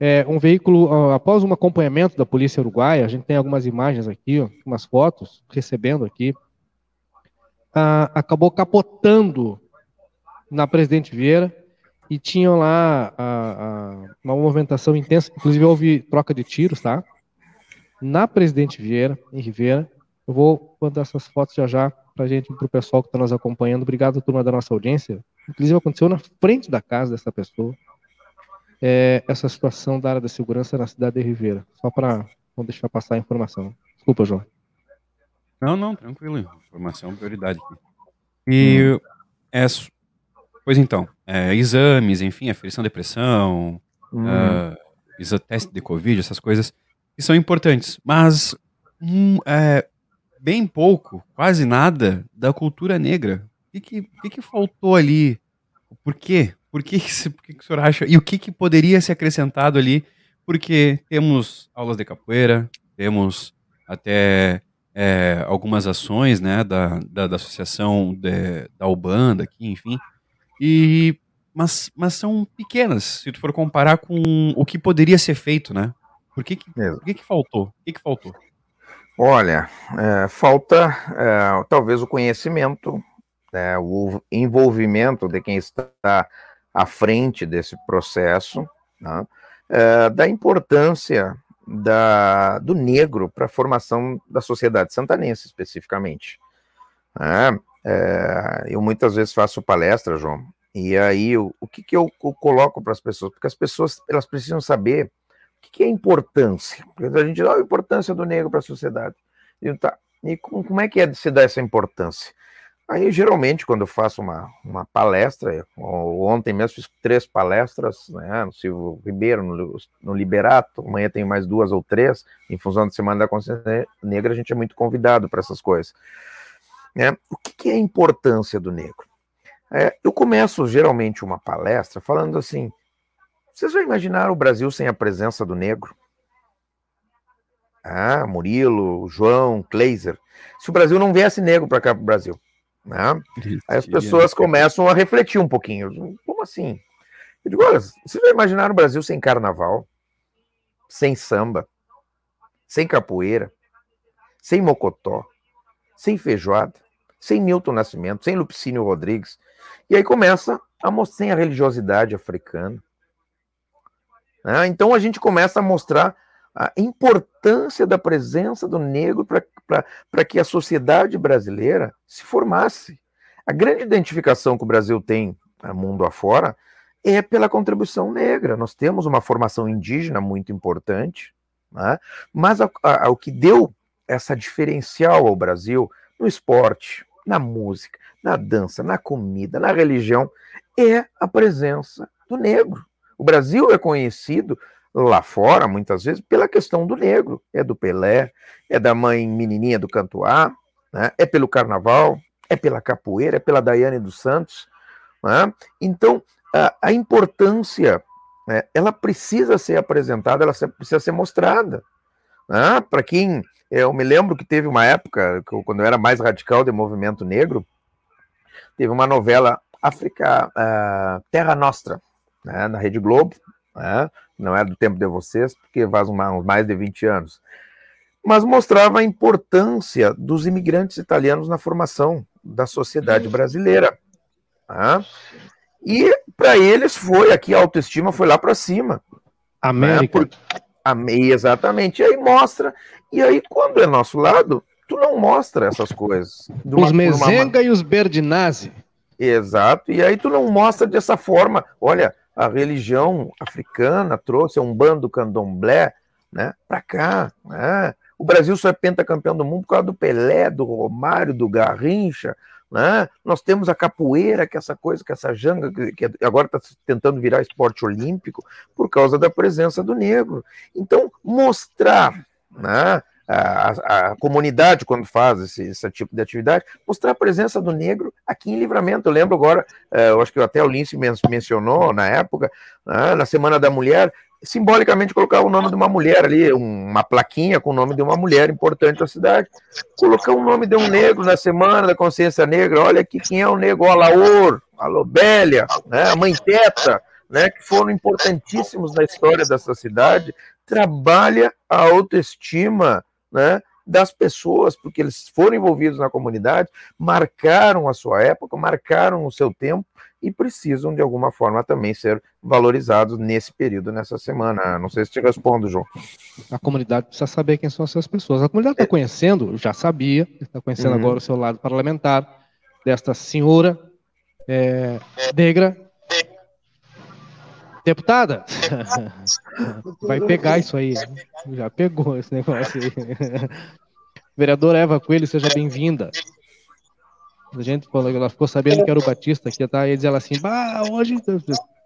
é, um veículo, após um acompanhamento da polícia uruguaia, a gente tem algumas imagens aqui, ó, umas fotos, recebendo aqui, ah, acabou capotando na Presidente Vieira e tinham lá ah, ah, uma movimentação intensa, inclusive houve troca de tiros, tá? Na Presidente Vieira, em Rivera, eu vou mandar essas fotos já já pra gente, pro pessoal que está nos acompanhando. Obrigado, turma da nossa audiência. Inclusive, aconteceu na frente da casa dessa pessoa. É, essa situação da área da segurança na cidade de Rivera. Só para não deixar passar a informação. Desculpa, João. Não, não, tranquilo. Informação é prioridade aqui. E é, su- pois então, é, exames, enfim, aferição de pressão, Hum. ah, exa- teste de Covid, essas coisas, que são importantes, mas hum, é, bem pouco, quase nada, da cultura negra. O que, que, que, faltou ali? Por quê? Por que, por que, que o senhor acha? E o que, que poderia ser acrescentado ali? Porque temos aulas de capoeira, temos até é, algumas ações né, da, da, da associação de- da Ubanda aqui, enfim. E, mas, mas são pequenas, se tu for comparar com o que poderia ser feito, né? Por que, que, por que, que faltou? O que, que faltou? Olha, é, falta é, talvez o conhecimento, né, o envolvimento de quem está à frente desse processo, né, é, da importância da, do negro para a formação da sociedade santanense, especificamente. né. É, eu muitas vezes faço palestra, João, e aí o, o que, que eu, co- coloco para as pessoas? Porque as pessoas elas precisam saber o que, que é importância. Porque a gente dá a importância do negro para a sociedade. E, tá, e com- como é que é de se dar essa importância? Aí, geralmente, quando eu faço uma, uma palestra, ontem mesmo fiz três palestras, né, no Silvio Ribeiro, no, no Liberato, amanhã tem mais duas ou três, em função da Semana da Consciência Negra, a gente é muito convidado para essas coisas. Né? O que, é a importância do negro? É, eu começo, geralmente, uma palestra falando assim, vocês já imaginaram o Brasil sem a presença do negro? Ah, Murilo, João, Kleiser. Se o Brasil não viesse negro para cá para o Brasil, né? Aí as pessoas começam a refletir um pouquinho. Como assim? Eu digo, olha, vocês já imaginaram o Brasil sem carnaval, sem samba, sem capoeira, sem mocotó, sem feijoada, sem Milton Nascimento, sem Lupicínio Rodrigues. E aí começa a mostrar a religiosidade africana. Né? Então a gente começa a mostrar a importância da presença do negro para que a sociedade brasileira se formasse. A grande identificação que o Brasil tem né, mundo afora é pela contribuição negra. Nós temos uma formação indígena muito importante, né? mas a, a, o que deu essa diferencial ao Brasil no esporte, na música, na dança, na comida, na religião, é a presença do negro. O Brasil é conhecido lá fora, muitas vezes, pela questão do negro. É do Pelé, é da mãe menininha do Cantuá, né? é pelo carnaval, é pela capoeira, é pela Daiane dos Santos. Né? Então, a, a importância, né, ela precisa ser apresentada, ela precisa ser mostrada. Né? Para quem. Eu me lembro que teve uma época, quando eu era mais radical de movimento negro, teve uma novela África, uh, Terra Nostra, né, na Rede Globo, né, não é do tempo de vocês, porque faz uma, mais de 20 anos, mas mostrava a importância dos imigrantes italianos na formação da sociedade brasileira. Né? E para eles foi aqui a autoestima foi lá para cima. América. Né? Por, exatamente. E aí mostra. E aí, quando é nosso lado, tu não mostra essas coisas. Uma, os Mezenga uma... e os Berdinazzi. Exato. E aí tu não mostra dessa forma. Olha, a religião africana trouxe um bando candomblé né, para cá. Né? O Brasil só é pentacampeão do mundo por causa do Pelé, do Romário, do Garrincha, né? Nós temos a capoeira, que é essa coisa, que é essa janga, que agora está tentando virar esporte olímpico, por causa da presença do negro. Então, mostrar né, a, a, comunidade, quando faz esse, esse, tipo de atividade, mostrar a presença do negro aqui em Livramento. Eu lembro agora, eh, eu acho que até o Lince mencionou na época, né, na Semana da Mulher, simbolicamente colocar o nome de uma mulher ali, uma plaquinha com o nome de uma mulher importante da cidade. Colocar o nome de um negro na Semana da Consciência Negra. Olha aqui quem é o negro, o Alaor, a Lobélia, né, a Mãe Teta, né, que foram importantíssimos na história dessa cidade. Trabalha a autoestima né, das pessoas, porque eles foram envolvidos na comunidade, marcaram a sua época, marcaram o seu tempo e precisam, de alguma forma, também ser valorizados nesse período, nessa semana. Não sei se te respondo, João. A comunidade precisa saber quem são essas pessoas. A comunidade está conhecendo, já sabia, está conhecendo uhum. agora o seu lado parlamentar, desta senhora é, negra. Deputada, vai pegar isso aí. Já pegou esse negócio aí. Vereadora Eva Coelho, seja bem-vinda. A gente, quando ela ficou sabendo que era o Batista que tá, ia dizer ela assim, bah, hoje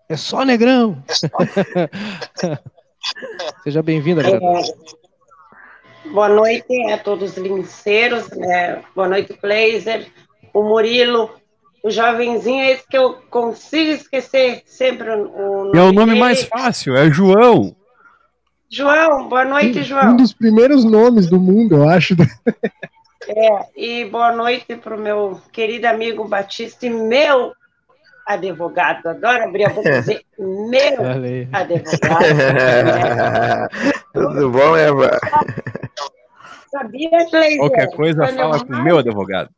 é só negrão. Seja bem-vinda, é, Boa noite a todos os linceiros, né? boa noite, Kleiser, o Murilo, o jovenzinho, é esse que eu consigo esquecer sempre o nome É o nome dele. mais fácil, é João. João, boa noite, João. Um dos primeiros nomes do mundo, eu acho. É, e boa noite para o meu querido amigo Batista e meu advogado. Adoro abrir a boca e dizer meu Valeu. advogado. Tudo bom, Eva? Sabia? Qualquer coisa fala com o meu advogado.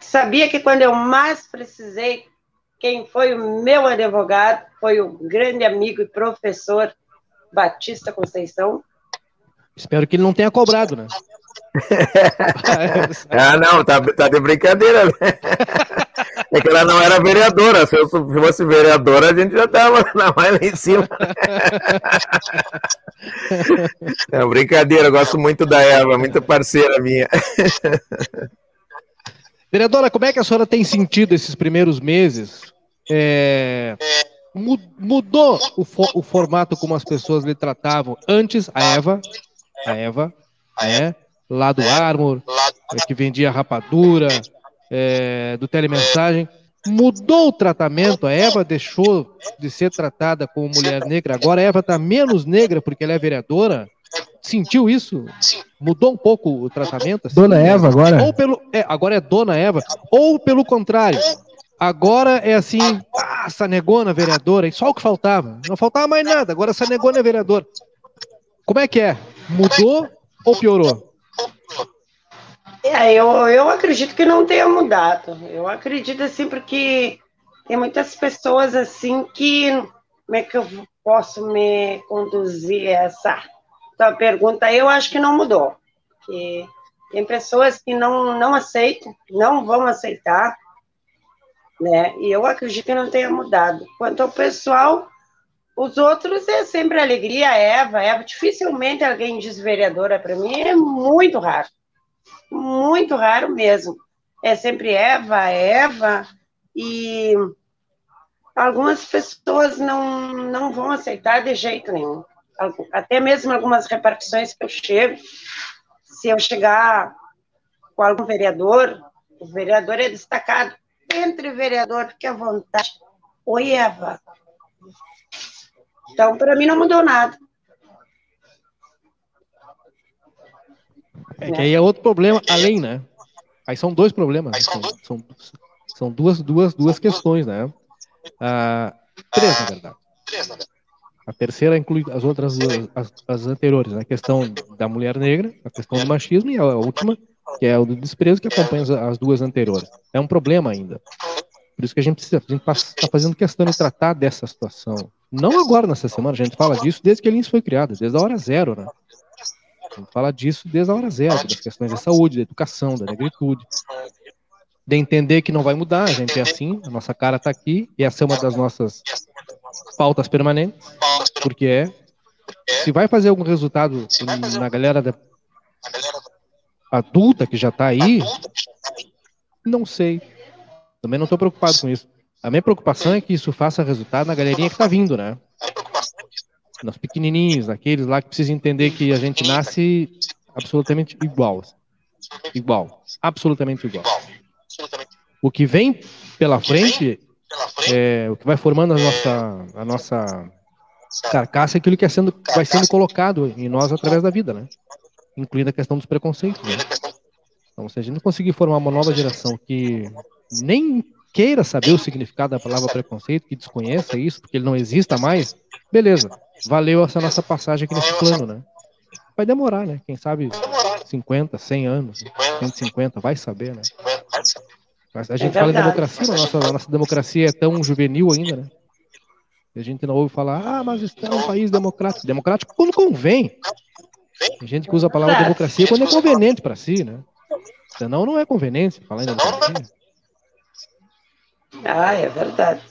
Sabia que quando eu mais precisei, quem foi o meu advogado foi o grande amigo e professor Batista Conceição. Espero que ele não tenha cobrado, né? ah, não, tá, tá de brincadeira. Né? É que ela não era vereadora. Se eu fosse vereadora, a gente já tava mais lá em cima. É brincadeira, eu gosto muito da Eva, muito parceira minha. Vereadora, como é que a senhora tem sentido esses primeiros meses? É, mudou o, o formato como as pessoas lhe tratavam antes, a Eva, a Eva, é, lá do Armor, é, que vendia rapadura, é, do telemensagem. Mudou o tratamento, a Eva deixou de ser tratada como mulher negra, agora a Eva está menos negra porque ela é vereadora. Sentiu isso? Mudou um pouco o tratamento? Assim? Dona Eva agora? Ou pelo, é, agora é Dona Eva. Ou pelo contrário, agora é assim, ah, essa negona vereadora, e só o que faltava. Não faltava mais nada, agora essa negona é vereadora. Como é que é? Mudou ou piorou? É, eu, eu acredito que não tenha mudado. Eu acredito assim, porque tem muitas pessoas assim que. Como é que eu posso me conduzir essa tua pergunta? Eu acho que não mudou. Tem pessoas que não, não aceitam, não vão aceitar, né? E eu acredito que não tenha mudado. Quanto ao pessoal, os outros é sempre alegria, Eva, Eva. Dificilmente alguém diz vereadora para mim, é muito raro. Muito raro mesmo. É sempre Eva, Eva, e algumas pessoas não, não vão aceitar de jeito nenhum. Até mesmo algumas repartições que eu chego, se eu chegar com algum vereador, o vereador é destacado. Entre vereador, fique à vontade. Oi, Eva. Então, para mim, não mudou nada. É que aí é outro problema, além, né? Aí são dois problemas. Né? São, são, são, duas, duas, duas questões, né? Ah, três, na verdade. A terceira inclui as outras, as, as anteriores, né? A questão da mulher negra, a questão do machismo e a última, que é o do desprezo, que acompanha as, as duas anteriores. É um problema ainda. Por isso que a gente precisa, a gente está fazendo questão de tratar dessa situação. Não agora nessa semana, a gente fala disso desde que a Lins foi criada, desde a hora zero, né? A gente fala disso desde a hora zero, das questões da saúde, da educação, da negritude. De entender que não vai mudar, a gente é assim, a nossa cara está aqui, e essa é uma das nossas pautas permanentes, porque é. Se vai fazer algum resultado na galera da adulta que já está aí, não sei. Também não estou preocupado com isso. A minha preocupação é que isso faça resultado na galerinha que está vindo, né? Nos pequenininhos, aqueles lá que precisam entender que a gente nasce absolutamente igual. Igual. Absolutamente igual. O que vem pela frente, é, o que vai formando a nossa, a nossa carcaça é aquilo que é sendo, vai sendo colocado em nós através da vida, né? Incluindo a questão dos preconceitos. Né? Então, se a gente não conseguir formar uma nova geração que nem queira saber o significado da palavra preconceito, que desconheça isso, porque ele não exista mais, beleza. Valeu essa nossa passagem aqui nesse plano, né? Vai demorar, né? Quem sabe 50, 100 anos, 150, vai saber, né? Mas a gente é fala em democracia, mas a nossa, a nossa democracia é tão juvenil ainda, né? E a gente não ouve falar, ah, mas está é um país democrático. Democrático quando convém. Tem gente que usa a palavra democracia quando é conveniente para si, né? Senão não é conveniente falar em democracia. Ah, é verdade.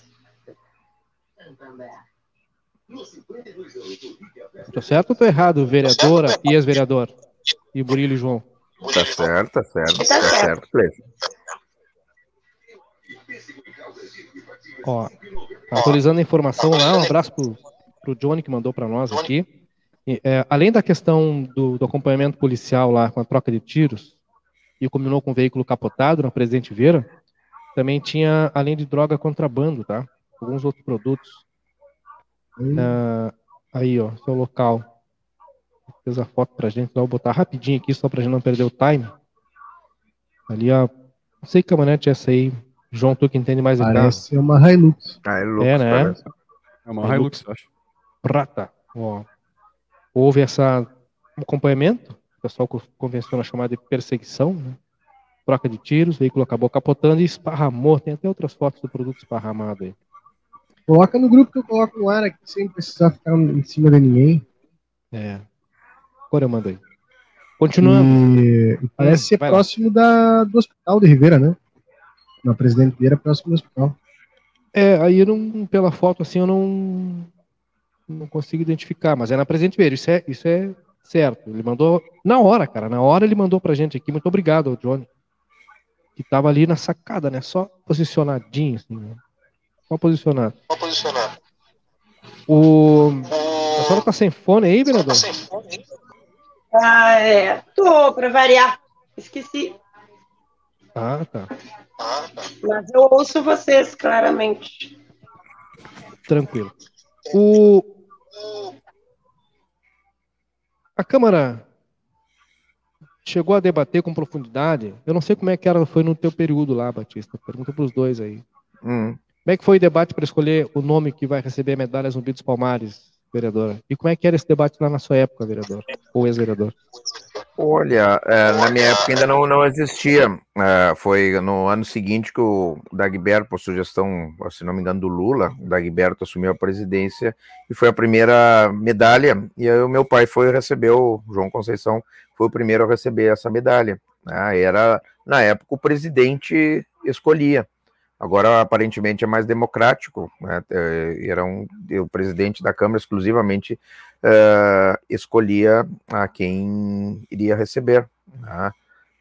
Tô certo ou tô errado, vereadora e ex-vereador? E Burilo e João? Tá certo, tá certo, tá, tá certo, certo Ó, atualizando a informação lá, um abraço pro, pro Johnny que mandou para nós aqui. E, é, além da questão do, do, acompanhamento policial lá com a troca de tiros, e combinou com o veículo capotado na Presidente Vieira, também tinha, além de droga, contrabando, tá? Alguns outros produtos. Hum. Uh, aí, ó, seu local. Fez a foto pra gente, vou botar rapidinho aqui, só pra gente não perder o time. Ali, ó. Não sei que caminhonete é essa aí. João, tu que entende mais Parece uma Hilux. Ah, Hilux é, né? Parece. É uma Hilux, eu acho. Prata. Ó. Houve essa acompanhamento, o pessoal convenciona chamar de perseguição, né? Troca de tiros, o veículo acabou capotando e esparramou. Tem até outras fotos do produto esparramado aí. Coloca no grupo que eu coloco no ar aqui sem precisar ficar em cima de ninguém. É. Agora eu mando aí. Continuando. E, e parece ser próximo da, do hospital de Ribeira, né? Na Presidente Vieira, próximo do hospital. É, aí eu não, pela foto assim, eu não, não consigo identificar, mas é na Presidente Vieira, isso é, isso é certo. Ele mandou na hora, cara, na hora ele mandou pra gente aqui. Muito obrigado, Johnny que estava ali na sacada, né? Só posicionadinho, assim, né? Só posicionado. Só posicionado. O... A senhora tá sem fone aí, vereador? Ah, é. Tô, para variar. Esqueci. Ah, tá. Mas eu ouço vocês claramente. Tranquilo. O... A Câmara chegou a debater com profundidade. Eu não sei como é que era, foi no teu período lá, Batista. Pergunta para os dois aí. Hum. Como é que foi o debate para escolher o nome que vai receber a medalha Zumbi dos Palmares, vereadora? E como é que era esse debate lá na sua época, vereador? Ou ex-vereador? Olha, é, na minha época ainda não, não existia. É, foi no ano seguinte que o Dagberto, por sugestão, se não me engano, do Lula, o Dagberto assumiu a presidência e foi a primeira medalha. E aí o meu pai foi receber, o João Conceição foi o primeiro a receber essa medalha. Né? Era, na época, o presidente escolhia. Agora, aparentemente, é mais democrático. Né? É, era um, o presidente da Câmara exclusivamente uh, escolhia a quem iria receber. Né?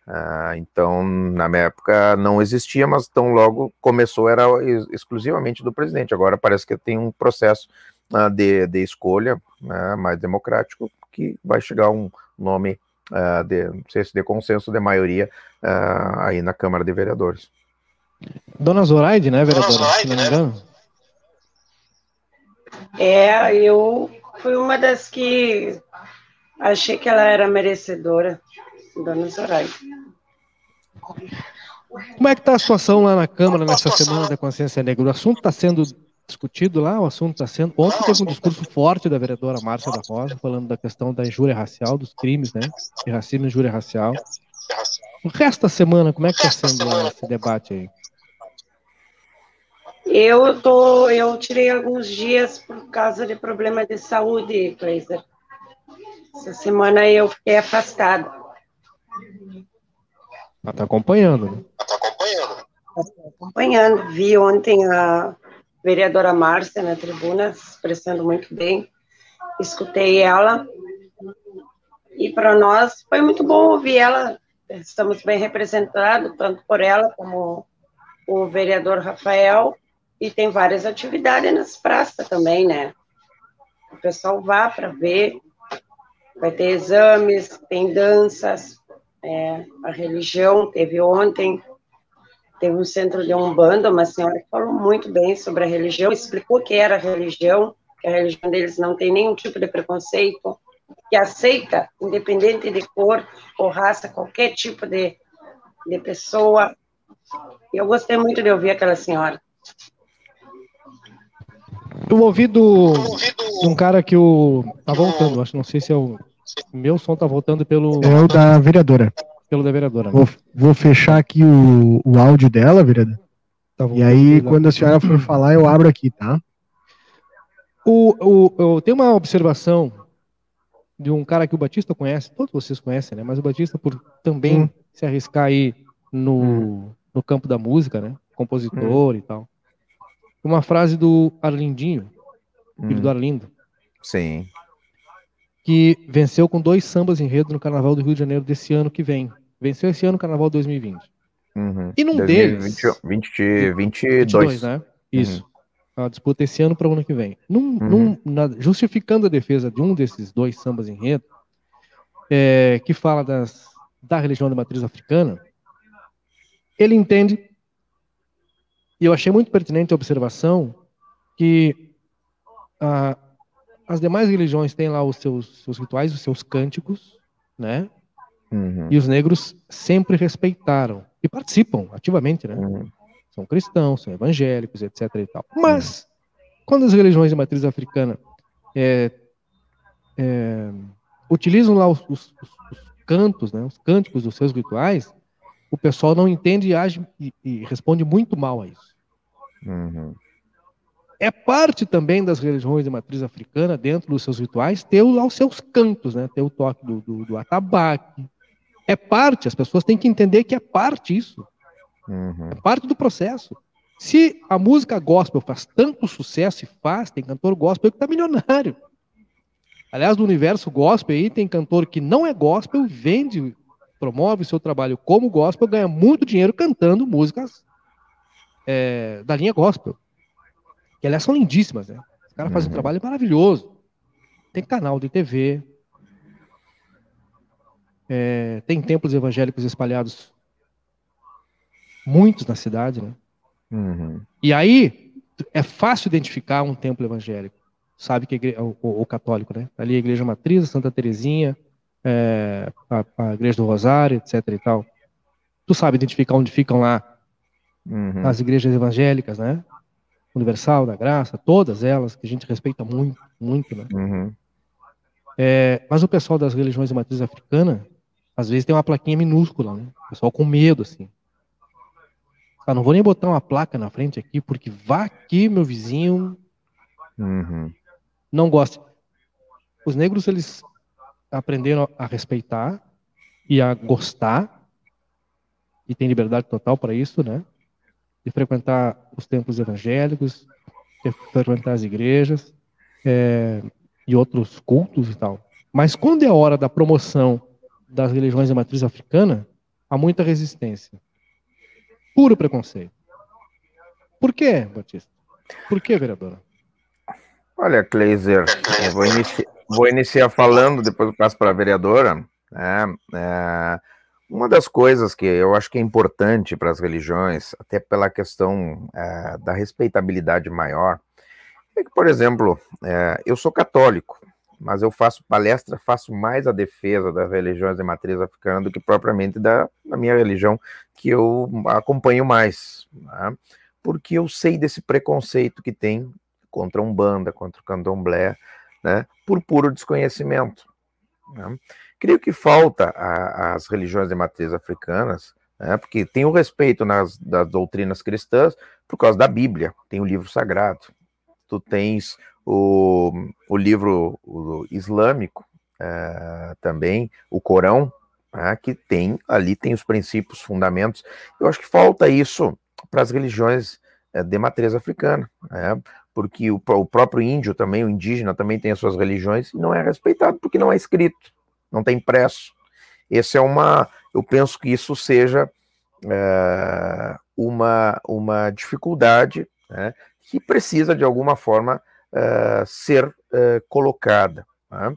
Uh, então, na minha época não existia, mas tão logo começou era exclusivamente do presidente. Agora parece que tem um processo uh, de, de escolha né, mais democrático que vai chegar um nome uh, de, não sei se de consenso de maioria aí na Câmara de Vereadores. Dona Zoraide, né, vereadora? Dona Zoraide, né? É, eu fui uma das que achei que ela era merecedora, Dona Zoraide. Como é que está a situação lá na Câmara nessa Semana da Consciência Negra? O assunto está sendo discutido lá, o assunto está sendo... Ontem teve um discurso forte da vereadora Márcia da Rosa, falando da questão da injúria racial, dos crimes, né? De racismo e injúria racial. O resto da semana, como é que está sendo lá esse debate aí? Eu tô, eu tirei alguns dias por causa de problema de saúde, Kleiser. Essa semana eu fiquei afastada. Ela tá acompanhando, né? Tá acompanhando. Tá acompanhando. Vi ontem a vereadora Márcia na tribuna, se expressando muito bem. Escutei ela. E para nós foi muito bom ouvir ela. Estamos bem representados, tanto por ela como o vereador Rafael e tem várias atividades nas praças também, né? O pessoal vá para ver, vai ter exames, tem danças, é, a religião teve ontem, teve um centro de Umbanda, uma senhora que falou muito bem sobre a religião, explicou que era a religião, que a religião deles não tem nenhum tipo de preconceito, que aceita, independente de cor ou raça, qualquer tipo de, de pessoa. Eu gostei muito de ouvir aquela senhora. Eu ouvi do, de um cara que o. Tá voltando, acho, não sei se é o. Meu som tá voltando pelo. É o da vereadora. Pelo da vereadora. Vou, vou fechar aqui o, o áudio dela, vereadora. Tá e aí, quando a senhora for falar, eu abro aqui, tá? O, o, eu tenho uma observação de um cara que o Batista conhece, todos vocês conhecem, né? Mas o Batista, por também hum. se arriscar aí no, hum. no campo da música, né? Compositor hum. e tal uma frase do Arlindinho, filho hum. do Arlindo. Sim. Que venceu com dois sambas enredo no Carnaval do Rio de Janeiro desse ano que vem. Venceu esse ano no Carnaval 2020. Uhum. E num 2020, deles. 20, 22. 22, né? Isso. Uhum. A disputa esse ano para o ano que vem. Num, uhum. num, na, justificando a defesa de um desses dois sambas enredo, é, que fala das, da religião da matriz africana, ele entende e eu achei muito pertinente a observação que ah, as demais religiões têm lá os seus, seus rituais, os seus cânticos, né? Uhum. E os negros sempre respeitaram e participam ativamente, né? Uhum. São cristãos, são evangélicos, etc. E tal. Mas uhum. quando as religiões de matriz africana é, é, utilizam lá os, os, os, cantos, né? Os cânticos dos seus rituais, o pessoal não entende e age e, e responde muito mal a isso. Uhum. É parte também das religiões de matriz africana, dentro dos seus rituais, ter lá os seus cantos, né? ter o toque do, do, do atabaque. É parte, as pessoas têm que entender que é parte isso. Uhum. É parte do processo. Se a música gospel faz tanto sucesso e faz, tem cantor gospel que está milionário. Aliás, no universo gospel aí tem cantor que não é gospel, vende, promove seu trabalho como gospel, ganha muito dinheiro cantando músicas é, da linha gospel. Que aliás são lindíssimas, né? Os caras fazem um uhum. trabalho maravilhoso. Tem canal de TV. É, tem templos evangélicos espalhados muitos na cidade, né? Uhum. E aí é fácil identificar um templo evangélico. Sabe que o, o, o, católico, né? Ali a igreja matriz, Santa Terezinha, é, a, a, igreja do Rosário, etc. e tal. Tu sabe identificar onde ficam lá uhum. as igrejas evangélicas, né? Universal, da Graça, todas elas, que a gente respeita muito, muito, né? Uhum. É, mas o pessoal das religiões de matriz africana, Às vezes tem uma plaquinha minúscula, né? O pessoal com medo, assim. Ah, não vou nem botar uma placa na frente aqui, porque vá aqui, meu vizinho. Uhum. Não gosta. Os negros, eles aprenderam a respeitar e a gostar, e tem liberdade total para isso, né? De frequentar os templos evangélicos, de frequentar as igrejas é, e outros cultos e tal. Mas quando é a hora da promoção das religiões de matriz africana, há muita resistência. Puro preconceito. Por quê, Batista? Por quê, vereadora? Olha, Kleiser, vou, inici vou iniciar falando, depois eu passo para a vereadora. Né? É, uma das coisas que eu acho que é importante para as religiões, até pela questão é, da respeitabilidade maior, é que, por exemplo, é, eu sou católico, mas eu faço palestra, faço mais a defesa das religiões de matriz africana do que propriamente da, da minha religião, que eu acompanho mais, né? porque eu sei desse preconceito que tem contra a Umbanda, contra o Candomblé, né? por puro desconhecimento. Né? Creio que falta às religiões de matriz africanas, né? porque tem o respeito nas das doutrinas cristãs por causa da Bíblia, tem o livro sagrado, tu tens o, o livro o islâmico é, também, o Corão, né, que tem ali tem os princípios, fundamentos. Eu acho que falta isso para as religiões é, de matriz africana, né, porque o, o, próprio índio também, o indígena também tem as suas religiões e não é respeitado porque não é escrito, não tem impresso. Esse é uma, eu penso que isso seja é, uma, uma dificuldade né, que precisa de alguma forma uh, ser uh, colocada. Né?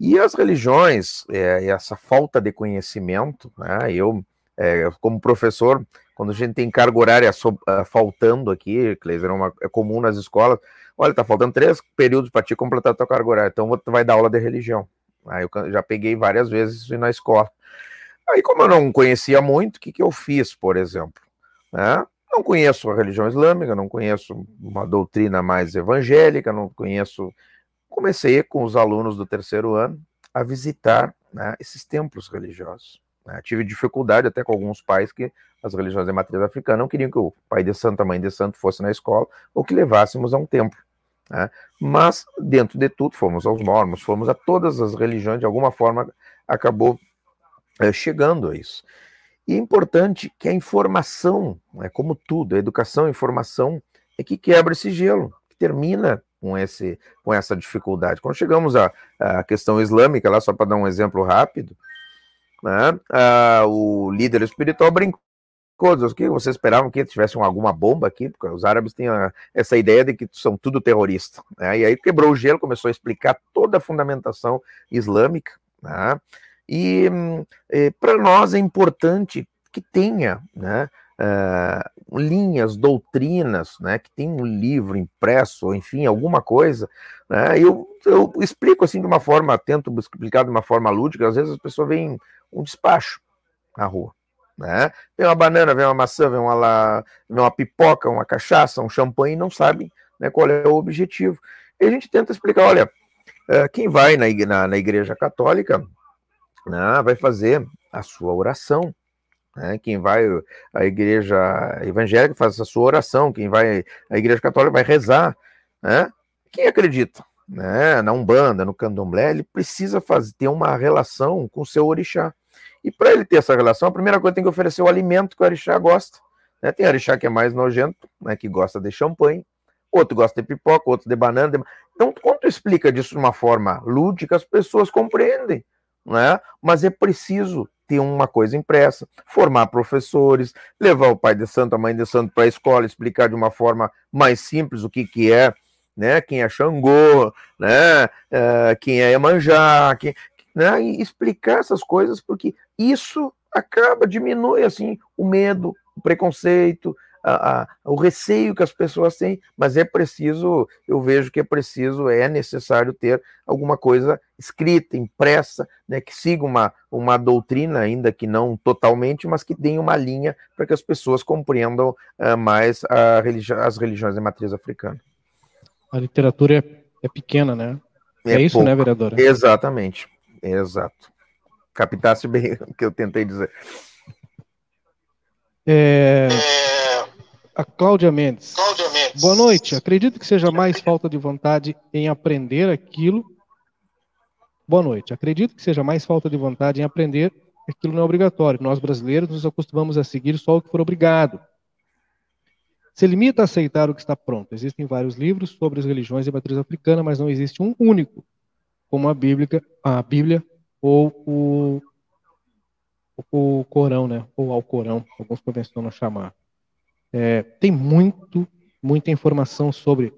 E as religiões, é, essa falta de conhecimento, né? eu, é, como professor, quando a gente tem carga horária so, uh, faltando aqui, Cleiser, é, é comum nas escolas, olha, tá faltando três períodos para te completar a tua carga horária, então tu vai dar aula de religião. Aí eu já peguei várias vezes isso na escola. Aí, como eu não conhecia muito, o que, que eu fiz, por exemplo? Né? Não conheço a religião islâmica, não conheço uma doutrina mais evangélica, não conheço. Comecei com os alunos do terceiro ano a visitar né, esses templos religiosos. Né? Tive dificuldade até com alguns pais que as religiões de matriz africana não queriam que o pai de santo, a mãe de santo fosse na escola ou que levássemos a um templo. Né? Mas, dentro de tudo, fomos aos mormons, fomos a todas as religiões, de alguma forma acabou é, chegando a isso. E é importante que a informação, é como tudo, a educação e informação é que quebra esse gelo, que termina com, esse, com essa dificuldade. Quando chegamos à, à questão islâmica, lá só para dar um exemplo rápido, né, a, o líder espiritual brincou o que vocês esperavam que tivesse alguma bomba aqui, porque os árabes têm a, essa ideia de que são tudo terroristas. Né? E aí quebrou o gelo, começou a explicar toda a fundamentação islâmica. Né? E eh, para nós é importante que tenha né, uh, linhas, doutrinas, né, que tem um livro impresso, enfim, alguma coisa. Né, eu, eu explico assim de uma forma, tento explicar de uma forma lúdica, às vezes as pessoas veem um despacho na rua. Né? Vem uma banana, vem uma maçã, vem uma, vem uma pipoca, uma cachaça, um champanhe não sabem né, qual é o objetivo. E a gente tenta explicar, olha, uh, quem vai na, na igreja católica né, vai fazer a sua oração. Né? Quem vai à igreja evangélica faz a sua oração, quem vai à igreja católica vai rezar. Né? Quem acredita né, na Umbanda, no Candomblé, ele precisa fazer, ter uma relação com o seu orixá. E para ele ter essa relação, a primeira coisa tem que oferecer o alimento que o orixá gosta. Né? Tem orixá que é mais nojento, né, que gosta de champanhe, outro gosta de pipoca, outro de banana. De... Então, quando tu explica disso de uma forma lúdica, as pessoas compreendem né? mas é preciso ter uma coisa impressa, formar professores, levar o pai de santo, a mãe de santo para a escola, explicar de uma forma mais simples o que, que é, né? quem é Xangô, né? Uh, quem é Emanjá, quem, né? e explicar essas coisas, porque isso acaba, diminui assim o medo, o preconceito, a, a, o receio que as pessoas têm, mas é preciso, eu vejo que é preciso, é necessário ter alguma coisa escrita, impressa, né, que siga uma, uma doutrina, ainda que não totalmente, mas que tenha uma linha para que as pessoas compreendam uh, mais religi as religiões de matriz africana. A literatura é, é pequena, né? É, é isso, pouco. né, vereadora? Exatamente, exato. Captasse bem o que eu tentei dizer. É... A Cláudia Mendes. Cláudia Mendes. Boa noite. Acredito que seja mais falta de vontade em aprender aquilo. Boa noite. Acredito que seja mais falta de vontade em aprender aquilo não é obrigatório. Nós brasileiros nos acostumamos a seguir só o que for obrigado. Se limita a aceitar o que está pronto. Existem vários livros sobre as religiões de matriz africana, mas não existe um único, como a Bíblia, a Bíblia ou o, o Corão, né? Ou ao Corão, alguns convencionam chamar. É, tem muito, muita informação sobre,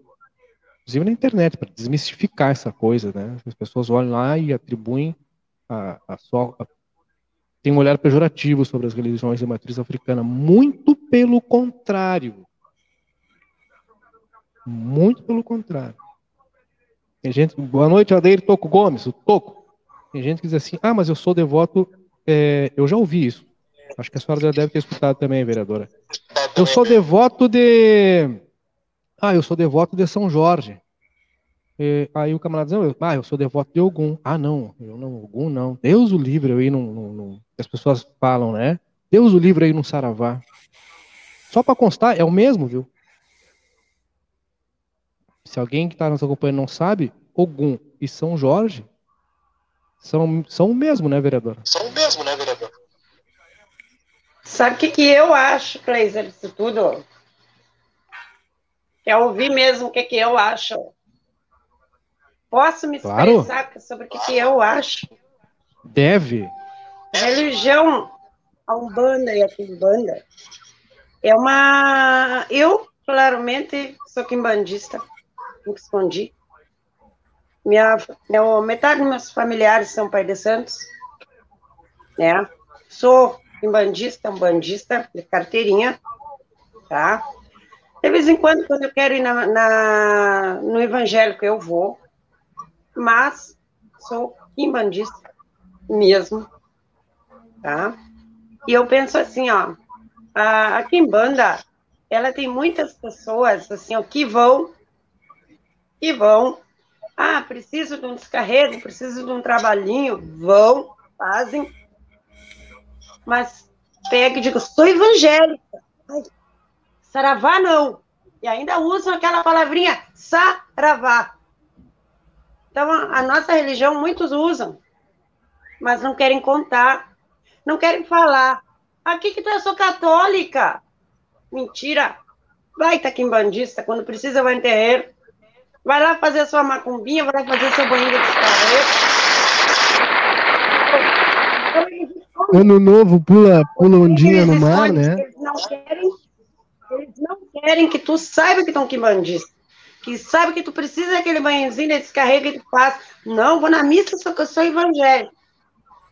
inclusive na internet, para desmistificar essa coisa, né? As pessoas olham lá e atribuem a, a só a, tem um olhar pejorativo sobre as religiões de matriz africana. Muito pelo contrário. Muito pelo contrário. Tem gente, boa noite, Adeir Toco Gomes, o Toco. Tem gente que diz assim, ah, mas eu sou devoto, é, eu já ouvi isso. Acho que a senhora já deve ter escutado também, vereadora. Eu sou devoto de, ah, eu sou devoto de São Jorge. E, aí o camarada diz, ah, eu sou devoto de Ogum. Ah, não, eu não, Ogum não. Deus o livre aí não, não, não. as pessoas falam, né? Deus o livre aí no Saravá. Só para constar, é o mesmo, viu? Se alguém que está nos acompanhando não sabe, Ogum e São Jorge são, são o mesmo, né, vereador? São o mesmo, né, vereador? Sabe o que, que eu acho, Cleiser, disso tudo? Quer ouvir mesmo o que, que eu acho? Posso me expressar claro. sobre o que, que eu acho? Deve. A religião, a Umbanda e a Kimbanda, é uma... Eu, claramente, sou quimbandista nunca escondi. Minha, minha, metade dos meus familiares são Pai de Santos, né? Sou um bandista, um bandista de carteirinha, tá? De vez em quando, quando eu quero ir na, na no evangélico, eu vou, mas sou bandista mesmo, tá? E eu penso assim, ó, a, a Kimbanda, ela tem muitas pessoas, assim, ó, que vão e vão. Ah, preciso de um descarrego, preciso de um trabalhinho. Vão, fazem. Mas pega e diga, sou evangélica. Ai, saravá não. E ainda usam aquela palavrinha saravá. Então, a, nossa religião muitos usam, mas não querem contar, não querem falar. Aqui que tu eu sou católica. Mentira. Vai taquimbandista, quando precisa vai em. Vai lá fazer a sua macumbinha, vai lá fazer seu banho de Ano novo, pula, pula ondinha no mar, né? Eles não querem, eles não querem que tu saiba que estão quimbandistas. Que saiba que tu precisa daquele banhozinho, desse carrego que tu faz. Não, vou na missa, só que eu sou evangélico.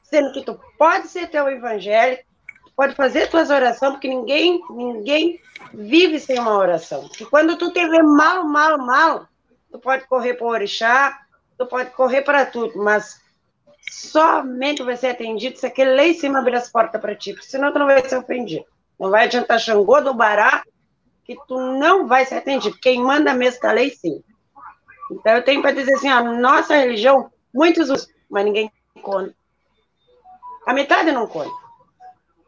Sendo que tu pode ser teu evangélico, pode fazer tuas orações, porque ninguém, ninguém vive sem uma oração. E quando tu te vê mal, mal, mal, tu pode correr para o orixá, tu pode correr para tudo, mas somente vai ser atendido se aquele lá em cima abrir as portas para ti, senão tu não vai ser ofendido. Não vai adiantar Xangô do Bará, que tu não vai ser atendido. Quem manda mesmo está lá em cima. Então eu tenho para dizer assim, a nossa religião, muitos usam, mas ninguém conta. A metade não conta.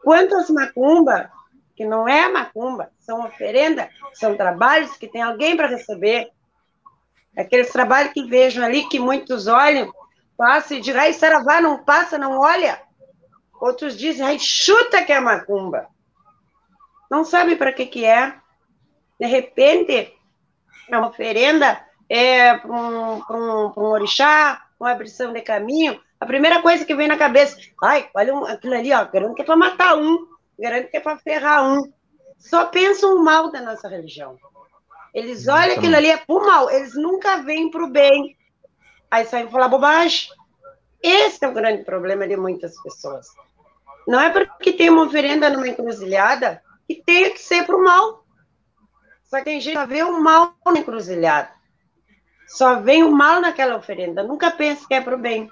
Quantas macumba, que não é macumba, são oferenda, são trabalhos que tem alguém para receber, Aqueles trabalhos que vejam ali, que muitos olham, passa e ai, Saravá, não passa, não olha. Outros dizem, ai, chuta que é macumba. Não sabe para que que é. De repente, é uma oferenda é, para um, um, um orixá, uma abrição de caminho. A primeira coisa que vem na cabeça, ai, olha um, aquilo ali, ó, garanto que é para matar um, garanto que é para ferrar um. Só pensam o mal da nossa religião. Eles olham aquilo ali é pro mal, eles nunca vêm pro bem. Aí saem falar bobagem. Esse é o grande problema de muitas pessoas. Não é porque tem uma oferenda numa encruzilhada que tenha que ser pro mal. Só que tem gente que vê o mal na encruzilhada. Só vem o mal naquela oferenda. Nunca pensa que é pro bem.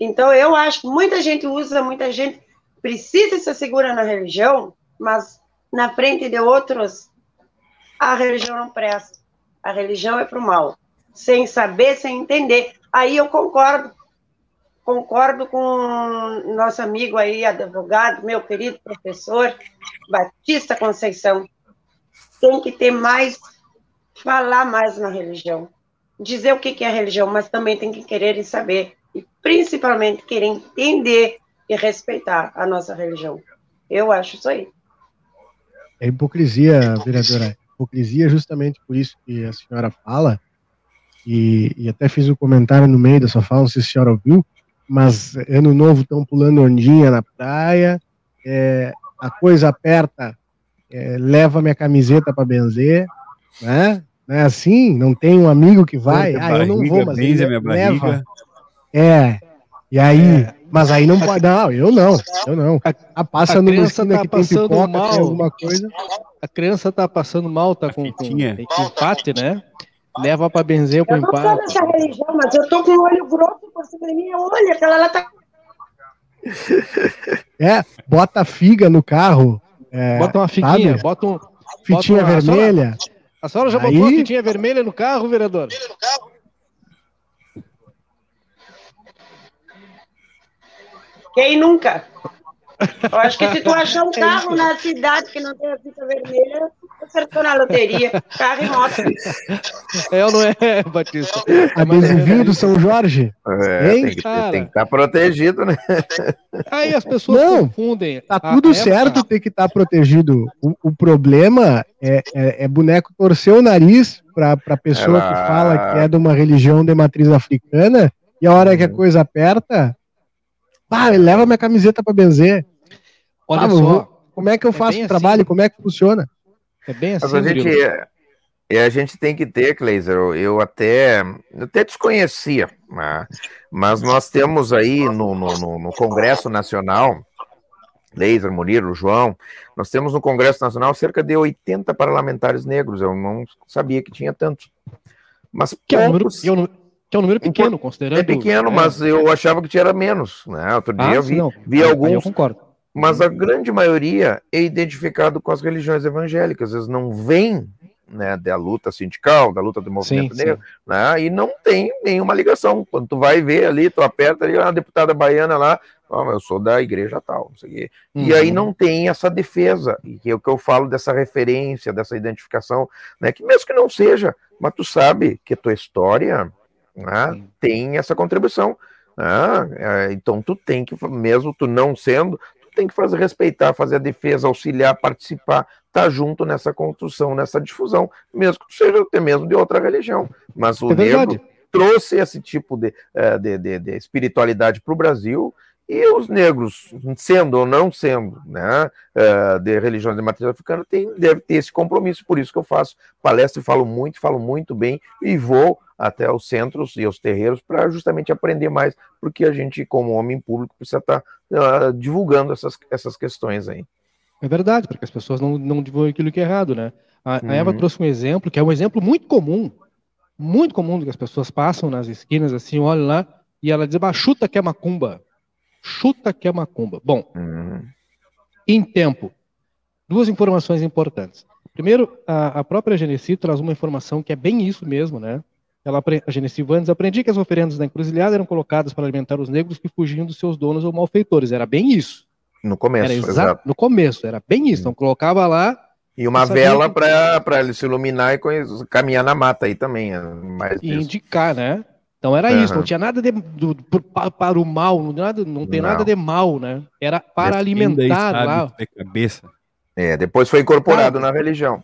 Então, eu acho que muita gente usa, muita gente precisa se segurar na religião, mas na frente de outros a religião não presta. A religião é para o mal. Sem saber, sem entender. Aí eu concordo concordo com nosso amigo aí, advogado, meu querido professor Batista Conceição. Tem que ter mais, falar mais na religião. Dizer o que é religião, mas também tem que querer e saber. E principalmente querer entender e respeitar a nossa religião. Eu acho isso aí. É hipocrisia, vereadora. Hipocrisia justamente por isso que a senhora fala, e, e até fiz um comentário no meio da sua fala, não sei se a senhora ouviu, mas ano novo estão pulando ondinha na praia, é, a coisa aperta, é, leva minha camiseta para benzer, né? Não é assim? Não tem um amigo que vai? ah, eu não vou, mas benze ele minha leva. É, e aí, é. mas aí não pode, não, eu não, eu não. A, a passa a numa esquina tá que tem pipoca, mal, tem alguma coisa. A criança tá passando mal, tá com, com, com empate, né? Leva pra benzer com empate. Eu não sou dessa religião, mas eu tô com o olho grosso por cima da minha olha, aquela lá tá... É, bota figa no carro. É, bota uma figuinha, sabe? bota um... Fitinha bota uma, vermelha. A senhora, a senhora já Aí... botou a fitinha vermelha no carro, vereador? Quem nunca? Eu acho que se tu achar um carro na cidade que não tem a fita vermelha, acertou na loteria. Carro e moto. É ou não é, Batista? A benzinho do São Jorge? É, tem, que, tem, que, estar tá protegido, né? Aí as pessoas não, confundem. Tá tudo época... certo ter que estar tá protegido. O, o problema é, é, é, boneco torcer o nariz para a pessoa Ela... que fala que é de uma religião de matriz africana e a hora que a uhum. coisa aperta, ah, leva minha camiseta para benzer. Olha ah, só. Como é que eu é faço o trabalho? Assim. Como é que funciona? É bem assim. Mas a gente, e a gente tem que ter, Kleiser, eu até, eu até desconhecia, né? mas nós temos aí no, no, no Congresso Nacional, Leiser, Murilo, João, nós temos no Congresso Nacional cerca de 80 parlamentares negros, eu não sabia que tinha tantos. Mas que poucos... é, um número, que, é um, que é um número pequeno, considerando... É pequeno, é... mas eu achava que tinha menos, né? Outro dia ah, eu vi, não. vi alguns... eu concordo mas a grande maioria é identificado com as religiões evangélicas, eles não vêm né, da luta sindical, da luta do movimento sim, negro, sim. Né, e não tem nenhuma ligação. Quando tu vai ver ali, tu aperta ali, a deputada baiana lá, oh, eu sou da igreja tal, não sei o quê. Uhum. E aí uhum. não tem essa defesa, e que é o que eu falo dessa referência, dessa identificação, né, que mesmo que não seja, mas tu sabe que a tua história né, tem essa contribuição. Né, então tu tem que, mesmo tu não sendo, tem que fazer respeitar, fazer a defesa, auxiliar, participar, estar tá junto nessa construção, nessa difusão, mesmo que seja até mesmo de outra religião. Mas o é negro trouxe esse tipo de, eh, de, de, de espiritualidade para o Brasil e os negros, sendo ou não sendo né, eh, de religiões de matriz africana, tem, deve ter esse compromisso. Por isso que eu faço palestra e falo muito, falo muito bem e vou até os centros e os terreiros para justamente aprender mais, porque a gente, como homem público, precisa estar tá, uh, divulgando essas, essas questões aí. É verdade, porque as pessoas não, não divulgam aquilo que é errado, né? A, uhum. a Eva trouxe um exemplo, que é um exemplo muito comum, muito comum, que as pessoas passam nas esquinas, assim, olham lá, e ela diz, chuta que é macumba. Chuta que é macumba. Bom, uhum. em tempo, duas informações importantes. Primeiro, a, a própria Genesi traz uma informação que é bem isso mesmo, né? Ela, a Genesi Vandes, aprendi que as oferendas da encruzilhada eram colocadas para alimentar os negros que fugiam dos seus donos ou malfeitores. Era bem isso. No começo, era exato. No começo, era bem isso. Então colocava lá. E uma vela que... para ele se iluminar e caminhar na mata aí também. É mais e isso. indicar, né? Então era uhum. isso, não tinha nada de, do, para, para o mal, não, nada, não tem não. nada de mal, né? Era para alimentar lá. Cabeça. É, depois foi incorporado ah, na religião.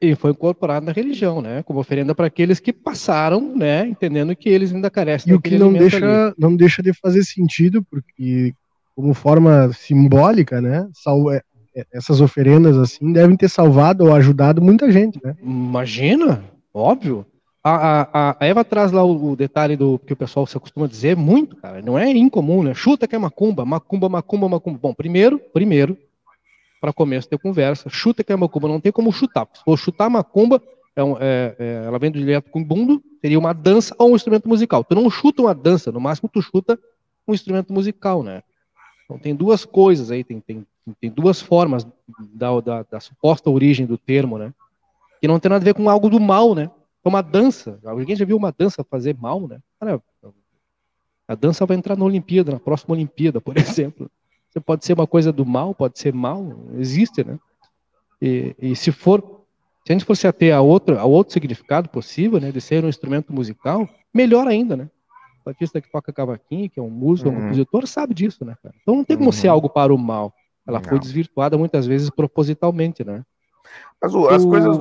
E foi incorporado na religião, né? Como oferenda para aqueles que passaram, né? Entendendo que eles ainda carecem. E o que não deixa, não deixa de fazer sentido, porque como forma simbólica, né? Sal, é, é, essas oferendas assim devem ter salvado ou ajudado muita gente, né? Imagina, óbvio. A, a, a Eva traz lá o, o, detalhe do que o pessoal se acostuma dizer muito, cara. Não é incomum, né? Chuta que é macumba, macumba, macumba, macumba. Bom, primeiro, primeiro, para começo de conversa. Chuta que é macumba, não tem como chutar. Se for chutar macumba, é um, é, é, ela vem do direto com bundo, seria uma dança ou um instrumento musical. Tu não chuta uma dança, no máximo tu chuta um instrumento musical, né? Então tem duas coisas aí, tem, tem, tem duas formas da, da, da, suposta origem do termo, né? Que não tem nada a ver com algo do mal, né? É uma dança. Alguém já viu uma dança fazer mal, né? Cara, A dança vai entrar na Olimpíada, na próxima Olimpíada, por exemplo. Você pode ser uma coisa do mal, pode ser mal, existe, né? E, e se for, se a gente fosse até a outro, a outro significado possível, né, de ser um instrumento musical, melhor ainda, né? O artista que toca cavaquinho, que é um músico, uhum. um compositor, sabe disso, né, cara? Então não tem como uhum. ser algo para o mal. Ela não. foi desvirtuada muitas vezes propositalmente, né? Mas o, as o... coisas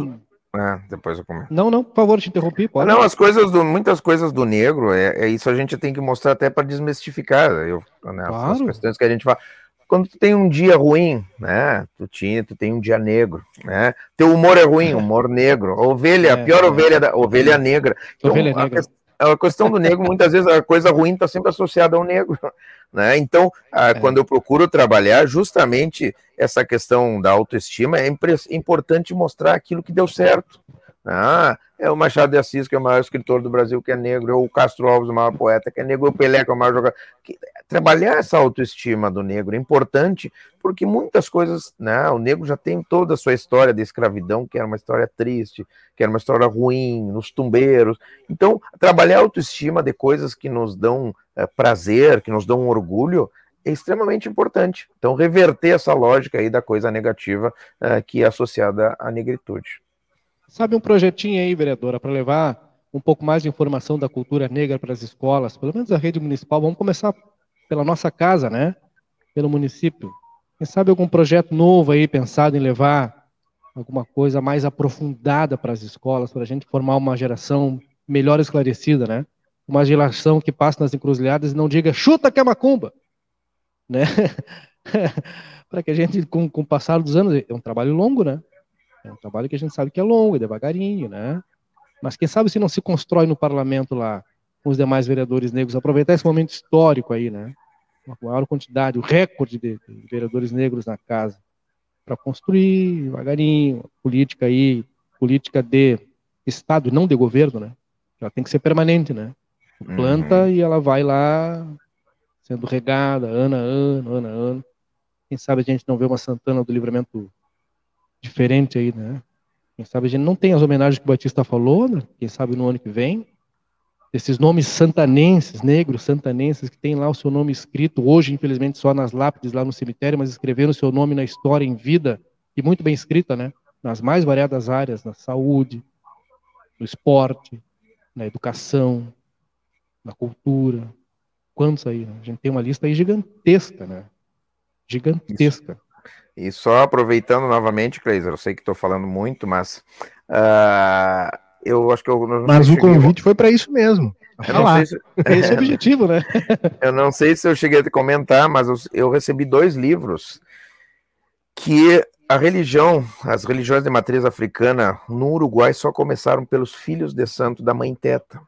é, depois eu comento. Não, não, por favor, te interrompi. Pode. Não, as coisas do, muitas coisas do negro, é, é isso a gente tem que mostrar até para desmistificar. Eu, né, claro. As questões que a gente fala. Quando tu tem um dia ruim, né? Tu tinha, tu tem um dia negro, né? Teu humor é ruim, humor negro. Ovelha, é, pior ovelha da ovelha negra. Então, ovelha negra. A, a questão do negro, muitas vezes a coisa ruim está sempre associada ao negro. Né? Então, a, é. quando eu procuro trabalhar justamente essa questão da autoestima, é importante mostrar aquilo que deu certo. Ah, é o Machado de Assis, que é o maior escritor do Brasil, que é negro, é o Castro Alves, o maior poeta, que é negro, o Pelé, que é o maior jogador. Trabalhar essa autoestima do negro é importante, porque muitas coisas, né, o negro já tem toda a sua história de escravidão, que era uma história triste, que era uma história ruim, nos tumbeiros. Então, trabalhar a autoestima de coisas que nos dão é, prazer, que nos dão orgulho, é extremamente importante. Então, reverter essa lógica aí da coisa negativa é, que é associada à negritude. Sabe um projetinho aí, vereadora, para levar um pouco mais de informação da cultura negra para as escolas, pelo menos a rede municipal. Vamos começar pela nossa casa, né? Pelo município. Quem sabe algum projeto novo aí pensado em levar alguma coisa mais aprofundada para as escolas, para a gente formar uma geração melhor esclarecida, né? Uma geração que passe nas encruzilhadas e não diga chuta que é macumba, né? para que a gente, com, com o passar dos anos, é um trabalho longo, né? É um trabalho que a gente sabe que é longo, é devagarinho, né? Mas quem sabe se não se constrói no parlamento lá com os demais vereadores negros, aproveitar esse momento histórico aí, né? Uma maior quantidade, o recorde de, de vereadores negros na casa, para construir devagarinho, política aí, política de Estado, não de governo, né? Ela tem que ser permanente, né? Planta uhum. e ela vai lá sendo regada ano a ano, ano a ano. Quem sabe a gente não vê uma Santana do Livramento diferente aí, né? Quem sabe a gente não tem as homenagens que o Batista falou, né? quem sabe no ano que vem. Esses nomes santanenses, negros santanenses, que tem lá o seu nome escrito, hoje, infelizmente, só nas lápides lá no cemitério, mas escreveram o seu nome na história em vida, e muito bem escrita, né? Nas mais variadas áreas, na saúde, no esporte, na educação, na cultura. Quantos aí? Né? A gente tem uma lista aí gigantesca, né? Gigantesca. Isso. E só aproveitando novamente, Cleiser, eu sei que estou falando muito, mas uh, eu acho que eu. mas o convite foi para isso mesmo. Se... Esse é o objetivo, né? eu não sei se eu cheguei a comentar, mas eu, eu recebi dois livros que a religião, as religiões de matriz africana no Uruguai só começaram pelos filhos de santo da mãe Teta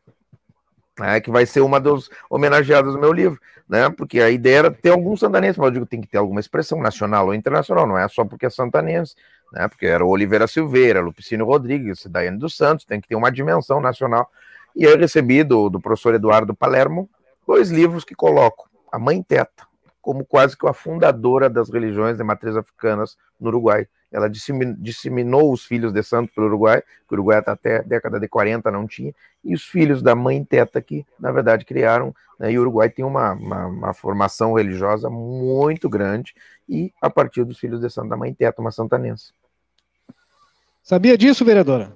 né, que vai ser uma das homenageadas do meu livro, né? Porque a ideia era ter algum santanense, mas eu digo tem que ter alguma expressão nacional ou internacional, não é só porque é santanense, né? Porque era o Oliveira Silveira, Lupicínio Rodrigues, Daiane dos Santos, tem que ter uma dimensão nacional. E eu recebi do, do professor Eduardo Palermo dois livros que coloco a Mãe Teta como quase que a fundadora das religiões de matriz africanas no Uruguai. Ela disseminou os filhos de santo pelo Uruguai, que o Uruguai até a década de 40 não tinha, e os filhos da mãe Teta, que na verdade criaram, né, e o Uruguai tem uma, uma, uma, formação religiosa muito grande, e a partir dos filhos de santo da mãe Teta, uma santanense. Sabia disso, vereadora?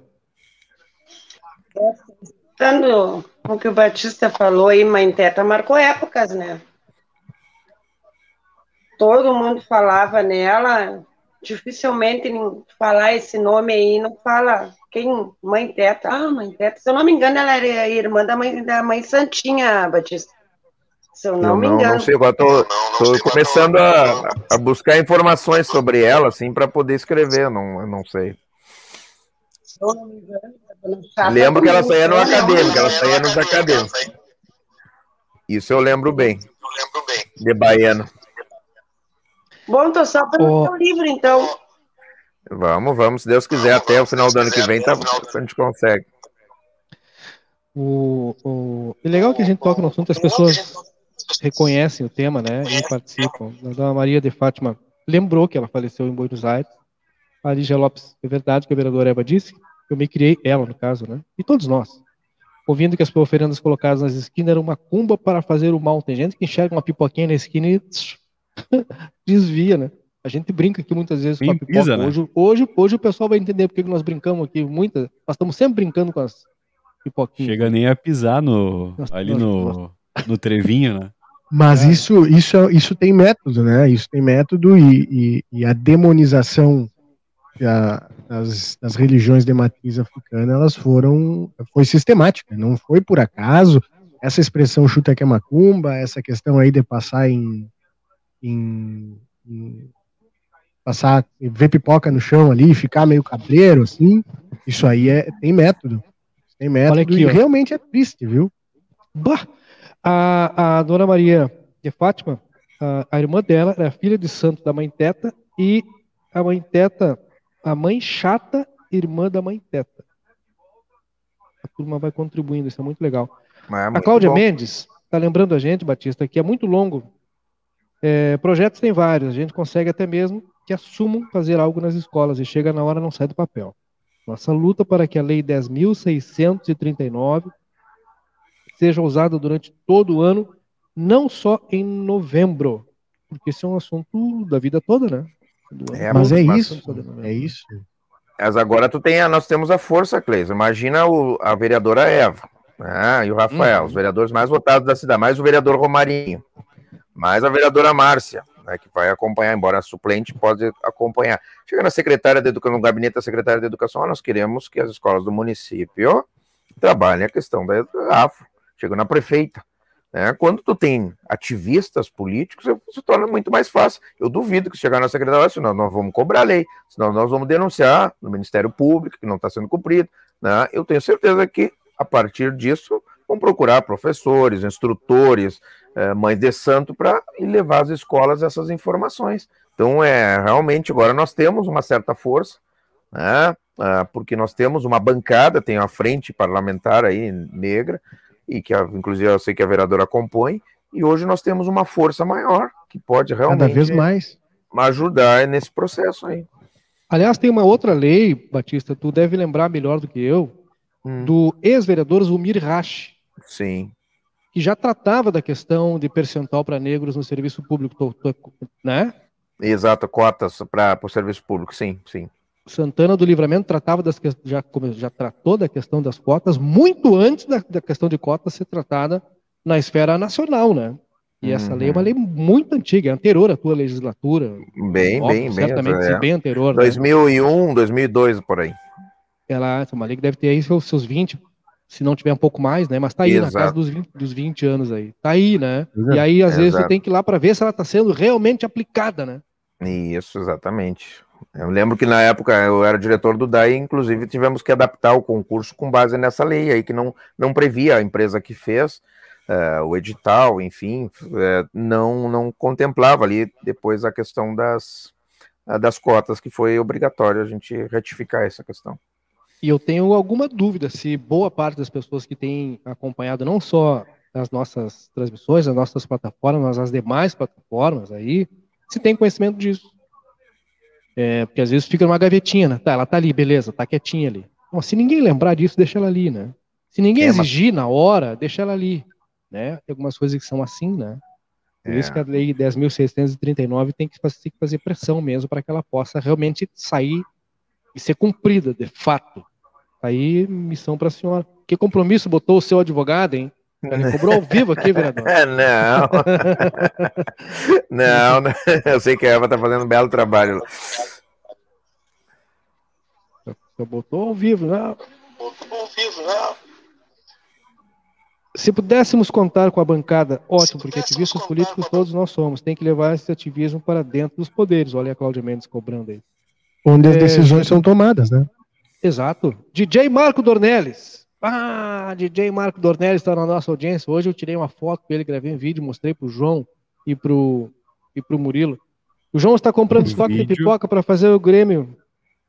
Tanto o que o Batista falou aí, mãe Teta marcou épocas, né? Todo mundo falava nela, dificilmente falar esse nome aí, não fala quem? Mãe Teta. Ah, Mãe Teta. Se eu não me engano, ela era irmã da mãe, da mãe Santinha, Batista. Se eu não, eu me engano. Não, não sei, agora tô, tô começando a, a buscar informações sobre ela, assim, para poder escrever, não, eu não sei. Se eu não me engano, lembro que ela saía no acadêmico, ela saía nos acadêmicos. Isso eu lembro bem. Eu lembro bem. De baiano. Bom, tô só para o livro, então. Vamos, vamos, se Deus quiser, até o final do ano que vem tá, a gente consegue. O, o... É legal que a gente toca no assunto, as pessoas reconhecem o tema, né, e participam. A dona Maria de Fátima lembrou que ela faleceu em Buenos Aires. A Lígia Lopes, é verdade que a vereadora Eva disse, eu me criei, ela no caso, né, e todos nós, ouvindo que as oferendas colocadas nas esquinas eram uma cumba para fazer o mal. Tem gente que enxerga uma pipoquinha na esquina e desvia, né? A gente brinca aqui muitas vezes Bem com a pipoca. pisa, né? hoje, hoje, hoje o pessoal vai entender porque que nós brincamos aqui. Muitas, nós estamos sempre brincando com as pipoquinhas. Chega nem a pisar no, Nossa, ali nossa, no, no trevinho, né? Mas É. isso, isso, isso tem método, né? Isso tem método e, e- e a demonização da- das, religiões de matriz africana, elas foram, foi sistemática, não foi por acaso. Essa expressão chuta que é macumba, essa questão aí de passar em, em- em- passar, ver pipoca no chão ali, ficar meio cabreiro, assim, isso aí é, tem método. Tem método aqui, e ó. realmente é triste, viu? Bah! A, a dona Maria de Fátima, a, a irmã dela era filha de santo da mãe Teta e a mãe Teta, a mãe chata, irmã da mãe Teta. A turma vai contribuindo, isso é muito legal. É A muito Cláudia bom. Mendes está lembrando a gente, Batista, que é muito longo. É, projetos tem vários, a gente consegue até mesmo que assumam fazer algo nas escolas e chega na hora não sai do papel. Nossa luta para que a Lei 10.639 seja usada durante todo o ano, não só em novembro, porque isso é um assunto da vida toda, né? É, Mas é isso, é isso. Mas agora tu tem, a- nós temos a força, Cleis. Imagina o- a vereadora Eva né, e o Rafael, Uhum. os vereadores mais votados da cidade, mais o vereador Romarinho, mais a vereadora Márcia, né, que vai acompanhar, embora a suplente pode acompanhar. Chega na secretária de educação, no gabinete da secretária de educação, ah, nós queremos que as escolas do município trabalhem a questão da afro. Chega na prefeita. Né? Quando tu tem ativistas políticos, se torna muito mais fácil. Eu duvido que chegar na secretaria, senão nós vamos cobrar a lei, senão nós vamos denunciar no Ministério Público que não está sendo cumprido. Né? Eu tenho certeza que, a partir disso, vão procurar professores, instrutores, eh, mães de santo, para levar às escolas essas informações. Então, é realmente, agora nós temos uma certa força, né? Ah, porque nós temos uma bancada, tem uma frente parlamentar aí negra, e que, a- inclusive, eu sei que a vereadora compõe, e hoje nós temos uma força maior que pode realmente Cada vez mais. ajudar nesse processo aí. Aliás, tem uma outra lei, Batista, tu deve lembrar melhor do que eu, Hum, do ex-vereador Zulmir Rasch, sim, que já tratava da questão de percentual para negros no serviço público, né? exato, cotas para o serviço público, sim, sim. Santana do Livramento tratava das já, já tratou da questão das cotas muito antes da, da questão de cotas ser tratada na esfera nacional, né? E essa Uhum. lei é uma lei muito antiga, é anterior à tua legislatura. Bem, Óbvio, bem, bem. certamente é. bem anterior. né? 2001, 2002, por aí. Ela, essa é uma lei que deve ter aí seus, seus 20, se não tiver um pouco mais, né? Mas tá aí na Exato. casa dos 20, dos 20 anos aí. Tá aí, né? Exato. E aí, às vezes, Exato. você tem que ir lá para ver se ela está sendo realmente aplicada, né? Isso, exatamente. Eu lembro que na época eu era diretor do DAI, inclusive tivemos que adaptar o concurso com base nessa lei aí, que não, não previa a empresa que fez eh, o edital, enfim, eh, não, não contemplava ali depois a questão das, ah, das cotas, que foi obrigatório a gente retificar essa questão. E eu tenho alguma dúvida se boa parte das pessoas que têm acompanhado não só as nossas transmissões, as nossas plataformas, mas as demais plataformas aí, se tem conhecimento disso. É, porque às vezes fica numa gavetinha, né? Tá, ela tá ali, beleza, tá quietinha ali. Bom, se ninguém lembrar disso, deixa ela ali, né? Se ninguém É, mas- exigir na hora, deixa ela ali, né? Tem algumas coisas que são assim, né? Por É. isso que a lei 10.639 tem que fazer, tem que fazer pressão mesmo para que ela possa realmente sair e ser cumprida, de fato. Aí, missão para a senhora. Que compromisso botou o seu advogado, hein? Ele cobrou ao vivo aqui, vereador. É, não. não, não. Eu sei que a Eva tá fazendo um belo trabalho. Só botou ao vivo, né? Se pudéssemos contar com a bancada, ótimo, porque ativistas políticos todos nós somos. Tem que levar esse ativismo para dentro dos poderes. Olha a Cláudia Mendes cobrando aí. Onde as É, decisões são tomadas, né? Exato. DJ Marco Dornelles. Ah, DJ Marco Dornelles está na nossa audiência. Hoje eu tirei uma foto com ele, gravei um vídeo, mostrei pro João e pro, e pro Murilo. O João está comprando Um estoque de vídeo. pipoca para fazer o Grêmio.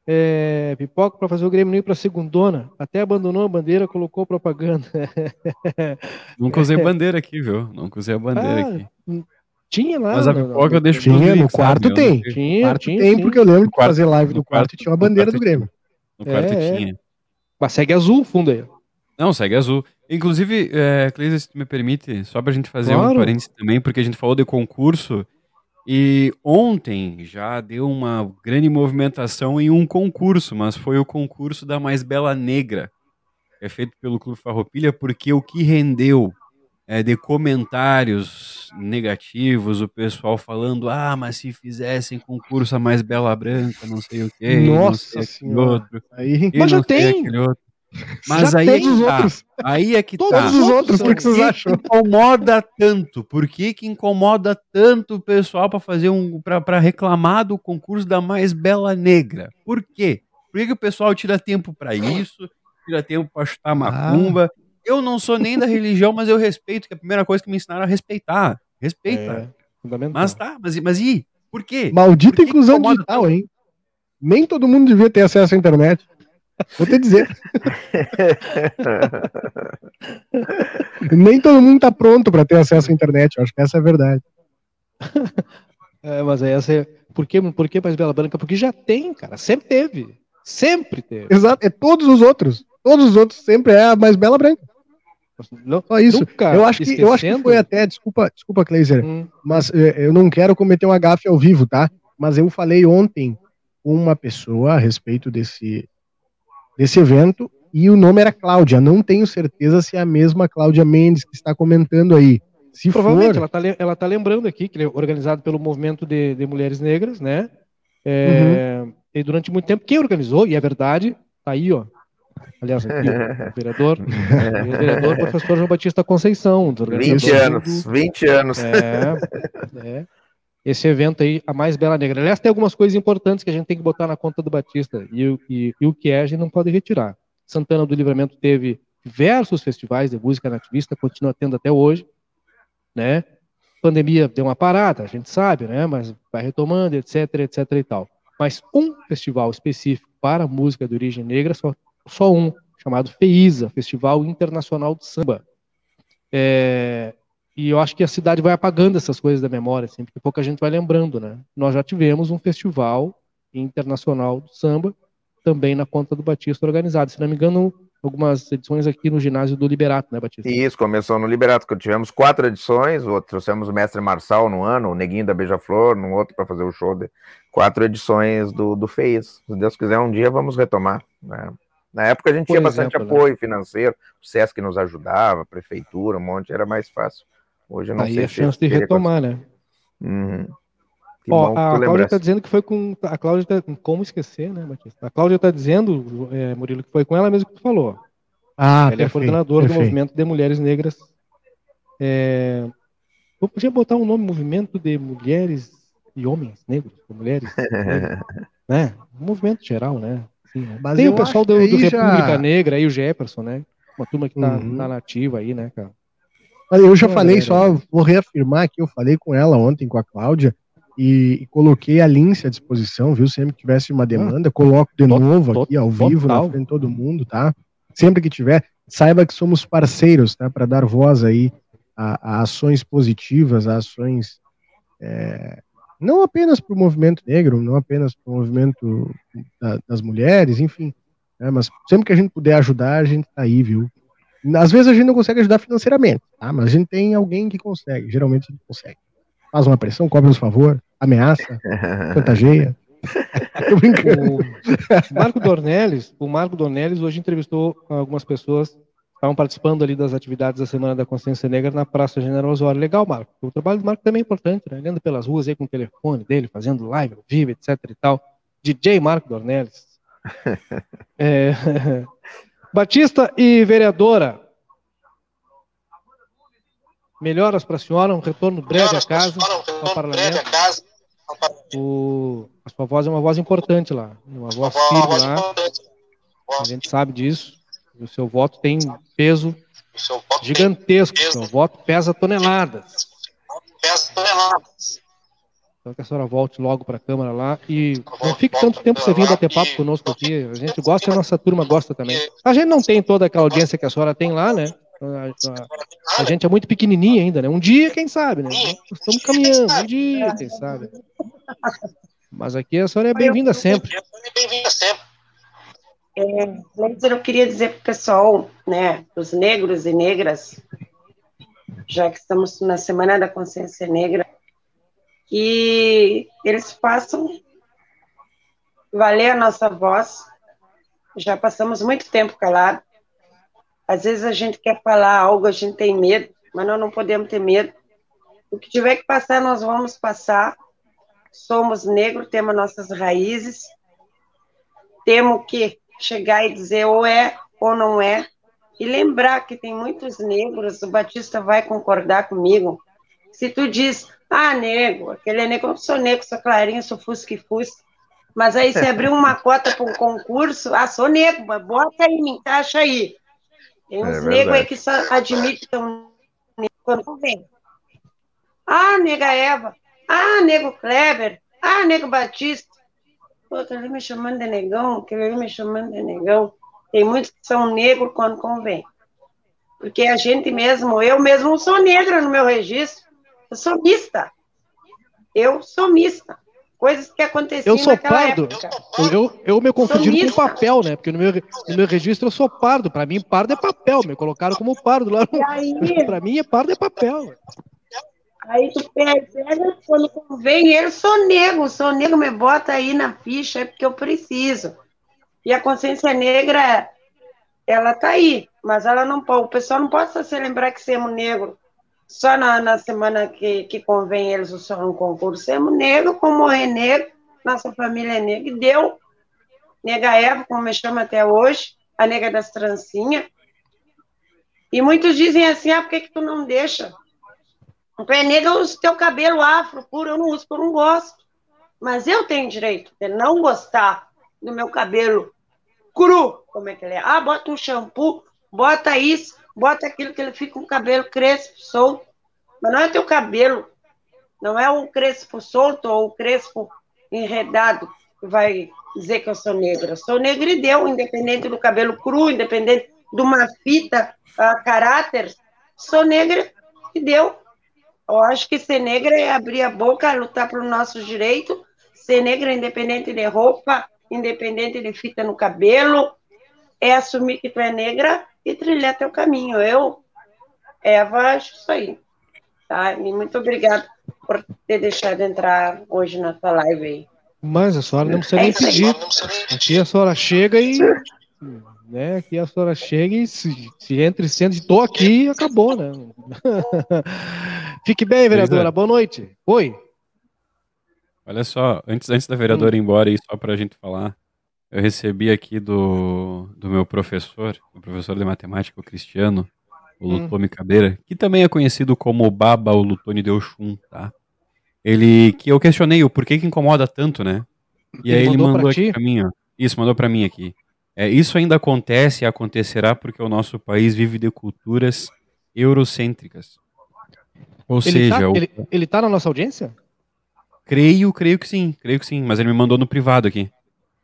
É, pipoca para fazer o Grêmio não ir para segundona. Até abandonou a bandeira, colocou propaganda. Nunca usei bandeira aqui, viu? Nunca usei a bandeira Ah, aqui. Tinha lá. Mas a no- pipoca eu deixo Tinha, no leaks, quarto sabe? Tem. não. No Tinha, quarto tinha, tem, sim. porque eu lembro No de fazer live no no quarto quarto- e tinha uma no bandeira quarto do Grêmio. No quarto É, é. tinha. Mas segue azul o fundo aí. Não, segue azul. Inclusive, é, Cleisa, se tu me permite, só para a gente fazer claro. um parênteses também, porque a gente falou de concurso, e ontem já deu uma grande movimentação em um concurso, mas foi o concurso da Mais Bela Negra, que é feito pelo Clube Farroupilha, porque o que rendeu é, de comentários negativos, o pessoal falando, ah, mas se fizessem concurso a Mais Bela Branca, não sei o quê, Nossa sei outro, aí... Mas já tem! Mas Já aí é que tá. Aí é que Todos tá. os outros, por que vocês acham? incomoda tanto? Por que, que incomoda tanto o pessoal para fazer um para reclamar do concurso da mais bela negra? Por quê? Por que, que o pessoal tira tempo para isso? Tira tempo para chutar macumba? Ah. Eu não sou nem da religião, mas eu respeito, que é a primeira coisa que me ensinaram a respeitar. Respeita. É, mas tá, mas, mas e? Por quê? Maldita Por que inclusão que digital, tanto? hein? Nem todo mundo devia ter acesso à internet. Vou te dizer. Nem todo mundo está pronto para ter acesso à internet, eu acho que essa é a verdade. É, mas aí essa é... Por que, por que mais Bela Branca? Porque já tem, cara. Sempre teve. Sempre teve. Exato. É todos os outros. Todos os outros sempre é a mais Bela Branca. Não, Só isso. Eu acho, que, eu acho que foi até, desculpa, desculpa, Kleiser, hum. mas é, eu não quero cometer um agafe ao vivo, tá? Mas eu falei ontem com uma pessoa a respeito desse, desse evento e o nome era Cláudia. Não tenho certeza se é a mesma Cláudia Mendes que está comentando aí. Se Provavelmente, for... ela está ela tá lembrando aqui que ele é organizado pelo movimento de, de mulheres negras, né? É, uhum. E durante muito tempo, quem organizou, e é verdade, tá aí, ó. Aliás, aqui, ó, o vereador, o vereador professor João Batista Conceição. 20 anos, 20 anos. É, é esse evento aí, a mais bela negra. Aliás, tem algumas coisas importantes que a gente tem que botar na conta do Batista e, e, e o que é a gente não pode retirar. Santana do Livramento teve diversos festivais de música nativista, continua tendo até hoje, né? Pandemia deu uma parada, a gente sabe, né? Mas vai retomando, etc, etc e tal. Mas um festival específico para música de origem negra, só, só um, chamado FEISA, Festival Internacional de Samba. É, e eu acho que a cidade vai apagando essas coisas da memória, assim, porque pouca gente vai lembrando, né? Nós já tivemos um festival internacional do samba, também na conta do Batista organizado. Se não me engano, algumas edições aqui no ginásio do Liberato, né, Batista? Isso, começou no Liberato, que tivemos quatro edições, trouxemos o mestre Marçal no ano, o Neguinho da Beija-Flor no outro para fazer o show de quatro edições do, do FEIS. Se Deus quiser, um dia vamos retomar, né? Na época a gente Por tinha exemplo, bastante né? apoio financeiro, o SESC nos ajudava, a prefeitura, um monte, era mais fácil. Hoje eu não Aí sei a chance de retomar, né? Uhum. Ó, a Cláudia está dizendo que foi com. A Cláudia tá, Como esquecer, né, Batista? A Cláudia está dizendo, é, Murilo, que foi com ela mesmo que tu falou. Ah, Ela perfeito, é coordenadora do movimento de mulheres negras. É... Eu podia botar um nome movimento de mulheres e homens negros, mulheres. né? Um movimento geral, né? Sim, né? Tem o pessoal do, do República já... Negra aí, o Jefferson, né? Uma turma que tá, uhum. tá nativa aí, né, cara? Eu já falei, só vou reafirmar que eu falei com ela ontem, com a Cláudia, e, e coloquei a Lince à disposição, viu? Sempre que tivesse uma demanda, coloco de novo aqui ao vivo, na frente de todo mundo, tá? Sempre que tiver, saiba que somos parceiros, tá? Para dar voz aí a, a, ações positivas, a ações é, não apenas para o movimento negro, não apenas para o movimento da, das mulheres, enfim, né? mas sempre que a gente puder ajudar, a gente tá aí, viu? Às vezes a gente não consegue ajudar financeiramente, tá? Mas a gente tem alguém que consegue, geralmente a gente consegue. Faz uma pressão, cobra os favor, ameaça, chantageia. o Marco Dornelles, o Marco Dornelles hoje entrevistou algumas pessoas que estavam participando ali das atividades da Semana da Consciência Negra na Praça General Osório. Legal, Marco. O trabalho do Marco também é importante, né? Ele anda pelas ruas aí com o telefone dele, fazendo live, vivo, etc e tal. DJ Marco Dornelles. é, Batista e vereadora. Melhoras para a senhora, um retorno breve à casa, ao parlamento. O, a sua voz é uma voz importante lá, uma voz firme lá. A gente sabe disso. O seu voto tem peso gigantesco. O seu voto pesa toneladas. Pesa toneladas. Então que a senhora volte logo para a Câmara lá e não fique tanto tempo você vindo bater papo conosco aqui. A gente gosta e a nossa turma gosta também. A gente não tem toda aquela audiência que a senhora tem lá, né? A, a, a gente é muito pequenininha ainda, né? Um dia, quem sabe, né? Estamos caminhando, um dia, quem sabe. Mas aqui a senhora é bem-vinda sempre. É, eu queria dizer para o pessoal, né, os negros e negras, já que estamos na Semana da Consciência Negra, que eles façam valer a nossa voz. Já passamos muito tempo calado. Às vezes a gente quer falar algo, a gente tem medo, mas nós não podemos ter medo. O que tiver que passar, nós vamos passar. Somos negros, temos nossas raízes. Temos que chegar e dizer ou é ou não é. E lembrar que tem muitos negros, o Batista vai concordar comigo. Se tu diz, ah, nego, aquele é negro, eu sou negro, sou clarinho, sou fusca e fusca. Mas aí você abriu uma cota para um concurso, ah, sou negro, mas bota aí, me encaixa aí. Tem é uns é negros aí que só admitem quando vem. Ah, nega Eva. Ah, nego Kleber. Ah, nego Batista. Pô, ali me chamando de negão, que ali me chamando de negão. Tem muitos que são negros quando convém. Porque a gente mesmo, eu mesmo não sou negra no meu registro. Eu sou mista. Eu sou mista. Coisas que aconteciam eu sou pardo. Época. Eu, eu me confundi com papel, né? Porque no meu, no meu registro eu sou pardo. Para mim, pardo é papel. Me colocaram como pardo lá. No... Para mim, pardo é papel. Aí tu pega, quando convém, eu sou negro, sou negro, me bota aí na ficha, é porque eu preciso. E a consciência negra, ela tá aí, mas ela não pode, o pessoal não pode só se lembrar que somos negro só na, na semana que, que convém eles só no concurso. Somos negro, como morrer negro, nossa família é negra, e deu. Nega Eva, como me chama até hoje, a nega das trancinhas. E muitos dizem assim, ah, por que, que tu não deixa? O pé negro usa teu cabelo afro puro, eu não uso porque eu não gosto. Mas eu tenho direito de não gostar do meu cabelo cru, como é que ele é. Ah, bota um shampoo, bota isso, bota aquilo que ele fica com o cabelo crespo, solto. Mas não é teu cabelo, não é o crespo solto ou o crespo enredado que vai dizer que eu sou negra. Sou negra e deu, independente do cabelo cru, independente de uma fita a caráter, sou negra e deu. Eu acho que ser negra é abrir a boca, lutar para o nosso direito. Ser negra, independente de roupa, independente de fita no cabelo, é assumir que tu é negra e trilhar teu caminho. Eu, Eva, acho isso aí. Tá? E muito obrigada por ter deixado entrar hoje na tua live aí. Mas a senhora não precisa nem é pedir. Aqui a senhora chega e né? Aqui a senhora chega e se, se entre sendo estou aqui acabou, né? Fique bem, vereadora. É. Boa noite. Oi. Olha só, antes, antes da vereadora hum. ir embora, e só para a gente falar, eu recebi aqui do, do meu professor, o professor de matemática, o Cristiano, o hum. Lutome Cadeira, que também é conhecido como Baba ou Lutone de Oxum, tá? Ele, que eu questionei o porquê que incomoda tanto, né? E ele aí ele mandou, mandou aqui para mim, ó. Isso, mandou para mim aqui. É, isso ainda acontece e acontecerá porque o nosso país vive de culturas eurocêntricas. Ou ele seja, tá, o... ele, ele tá na nossa audiência? Creio, creio que sim, creio que sim, mas ele me mandou no privado aqui.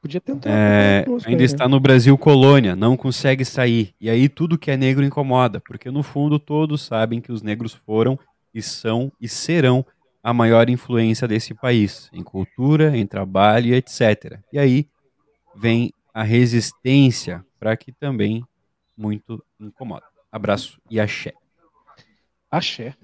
Podia tentar. É, ainda está no Brasil colônia, não consegue sair. E aí tudo que é negro incomoda, porque no fundo todos sabem que os negros foram e são e serão a maior influência desse país, em cultura, em trabalho, etc. E aí vem a resistência para que também muito incomoda. Abraço e axé. Axé.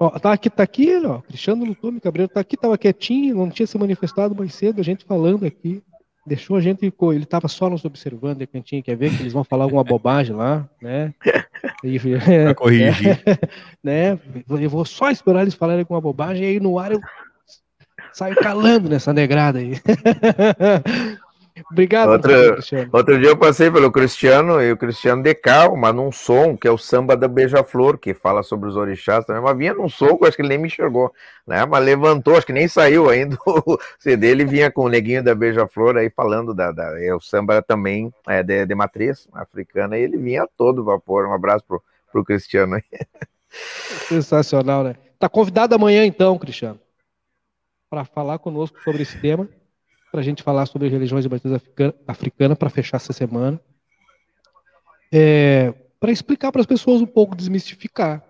Ó, tá aqui, tá aqui ó. Cristiano Lutume Cabreiro tá aqui, tava quietinho, não tinha se manifestado mais cedo, a gente falando aqui. Deixou a gente, ele tava só nos observando, de cantinho, quer ver que eles vão falar alguma bobagem lá, né? E, pra corrigir. né? Eu vou só esperar eles falarem alguma bobagem, e aí no ar eu saio calando nessa negrada aí. Obrigado, outro, outro dia eu passei pelo Cristiano e o Cristiano de carro, mas num som, que é o samba da Beija-Flor, que fala sobre os orixás também, mas vinha num soco, acho que ele nem me enxergou, né? Mas levantou, acho que nem saiu ainda o CD, ele vinha com o neguinho da Beija-Flor aí falando da, da é, o samba também é de, de matriz africana, e ele vinha todo vapor. Um abraço pro, pro Cristiano aí. Sensacional, né? Tá convidado amanhã então, Cristiano, para falar conosco sobre esse tema para a gente falar sobre religiões de matriz africana para fechar essa semana. É, para explicar para as pessoas um pouco, desmistificar.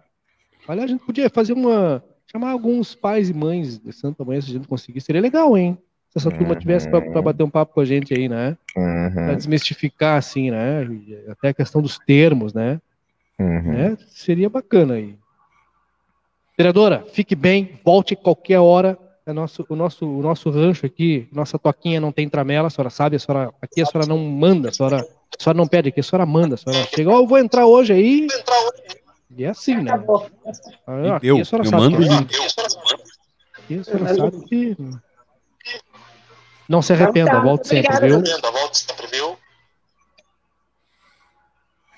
Olha, a gente podia fazer uma. chamar alguns pais e mães de Santa Mãe, se a gente conseguir, seria legal, hein? se essa turma tivesse para bater um papo com a gente aí, né? Uhum. Para desmistificar, assim, né? Até a questão dos termos, né? Uhum. né? Seria bacana aí. Vereadora, fique bem, volte qualquer hora. É nosso, o, nosso, o nosso rancho aqui, nossa toquinha não tem tramela, a senhora sabe, a senhora, aqui a senhora não manda, a senhora, a senhora não pede aqui, a senhora manda, a senhora chega, oh, eu vou entrar hoje aí. E é assim, né? Ah, aqui, eu, a senhora eu sabe mando que, aqui a senhora sabe que não se arrependa, então, tá, volte sempre, viu? Volte sempre, viu?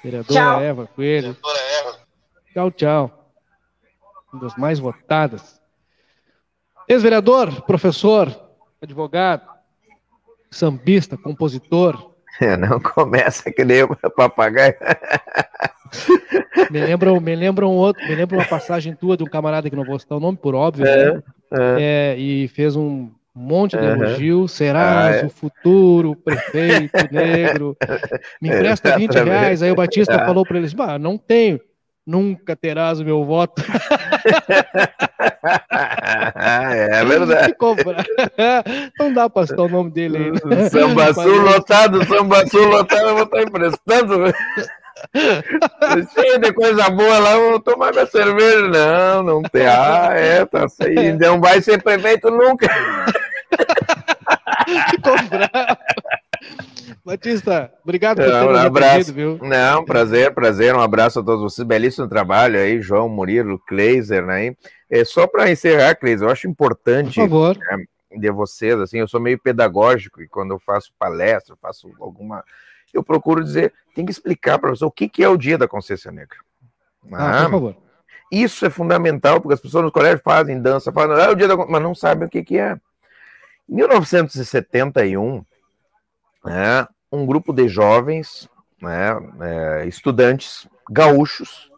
Vereadora tchau. Eva Coelho. Tchau, tchau. Uma das mais votadas. Ex-vereador, professor, advogado, sambista, compositor. É, não começa que nem o papagaio. me lembram, me lembram um outro, me lembra uma passagem tua de um camarada que não vou citar o nome por óbvio, é, né? é. É, e fez um um monte de uhum. elogio. Serás ah, é. o futuro prefeito negro. Me empresta 20 reais. Aí o Batista ah. falou para eles: bah, não tenho. Nunca terás o meu voto. é verdade. Não dá para citar o nome dele aí. Né? Sambaçu lotado, Sambaçu lotado, eu vou estar emprestando. Cheio de coisa boa lá, vou tomar minha cerveja. Não, não tem. Ah, é, tá aí. Não vai ser prefeito nunca. Ficou bravo. Batista, obrigado por ter um abraço. viu? Não, prazer, prazer. Um abraço a todos vocês. Belíssimo trabalho aí, João Murilo, Kleiser, né? É, só para encerrar, Kleiser, eu acho importante por favor. Né, de vocês, assim, eu sou meio pedagógico e quando eu faço palestra, faço alguma eu procuro dizer, tem que explicar para você o que, que é o dia da consciência negra. Ah, ah, por favor. Isso é fundamental, porque as pessoas nos colégios fazem dança, fazem, ah, é o dia da mas não sabem o que, que é. Em 1971, né, um grupo de jovens, né, é, estudantes gaúchos,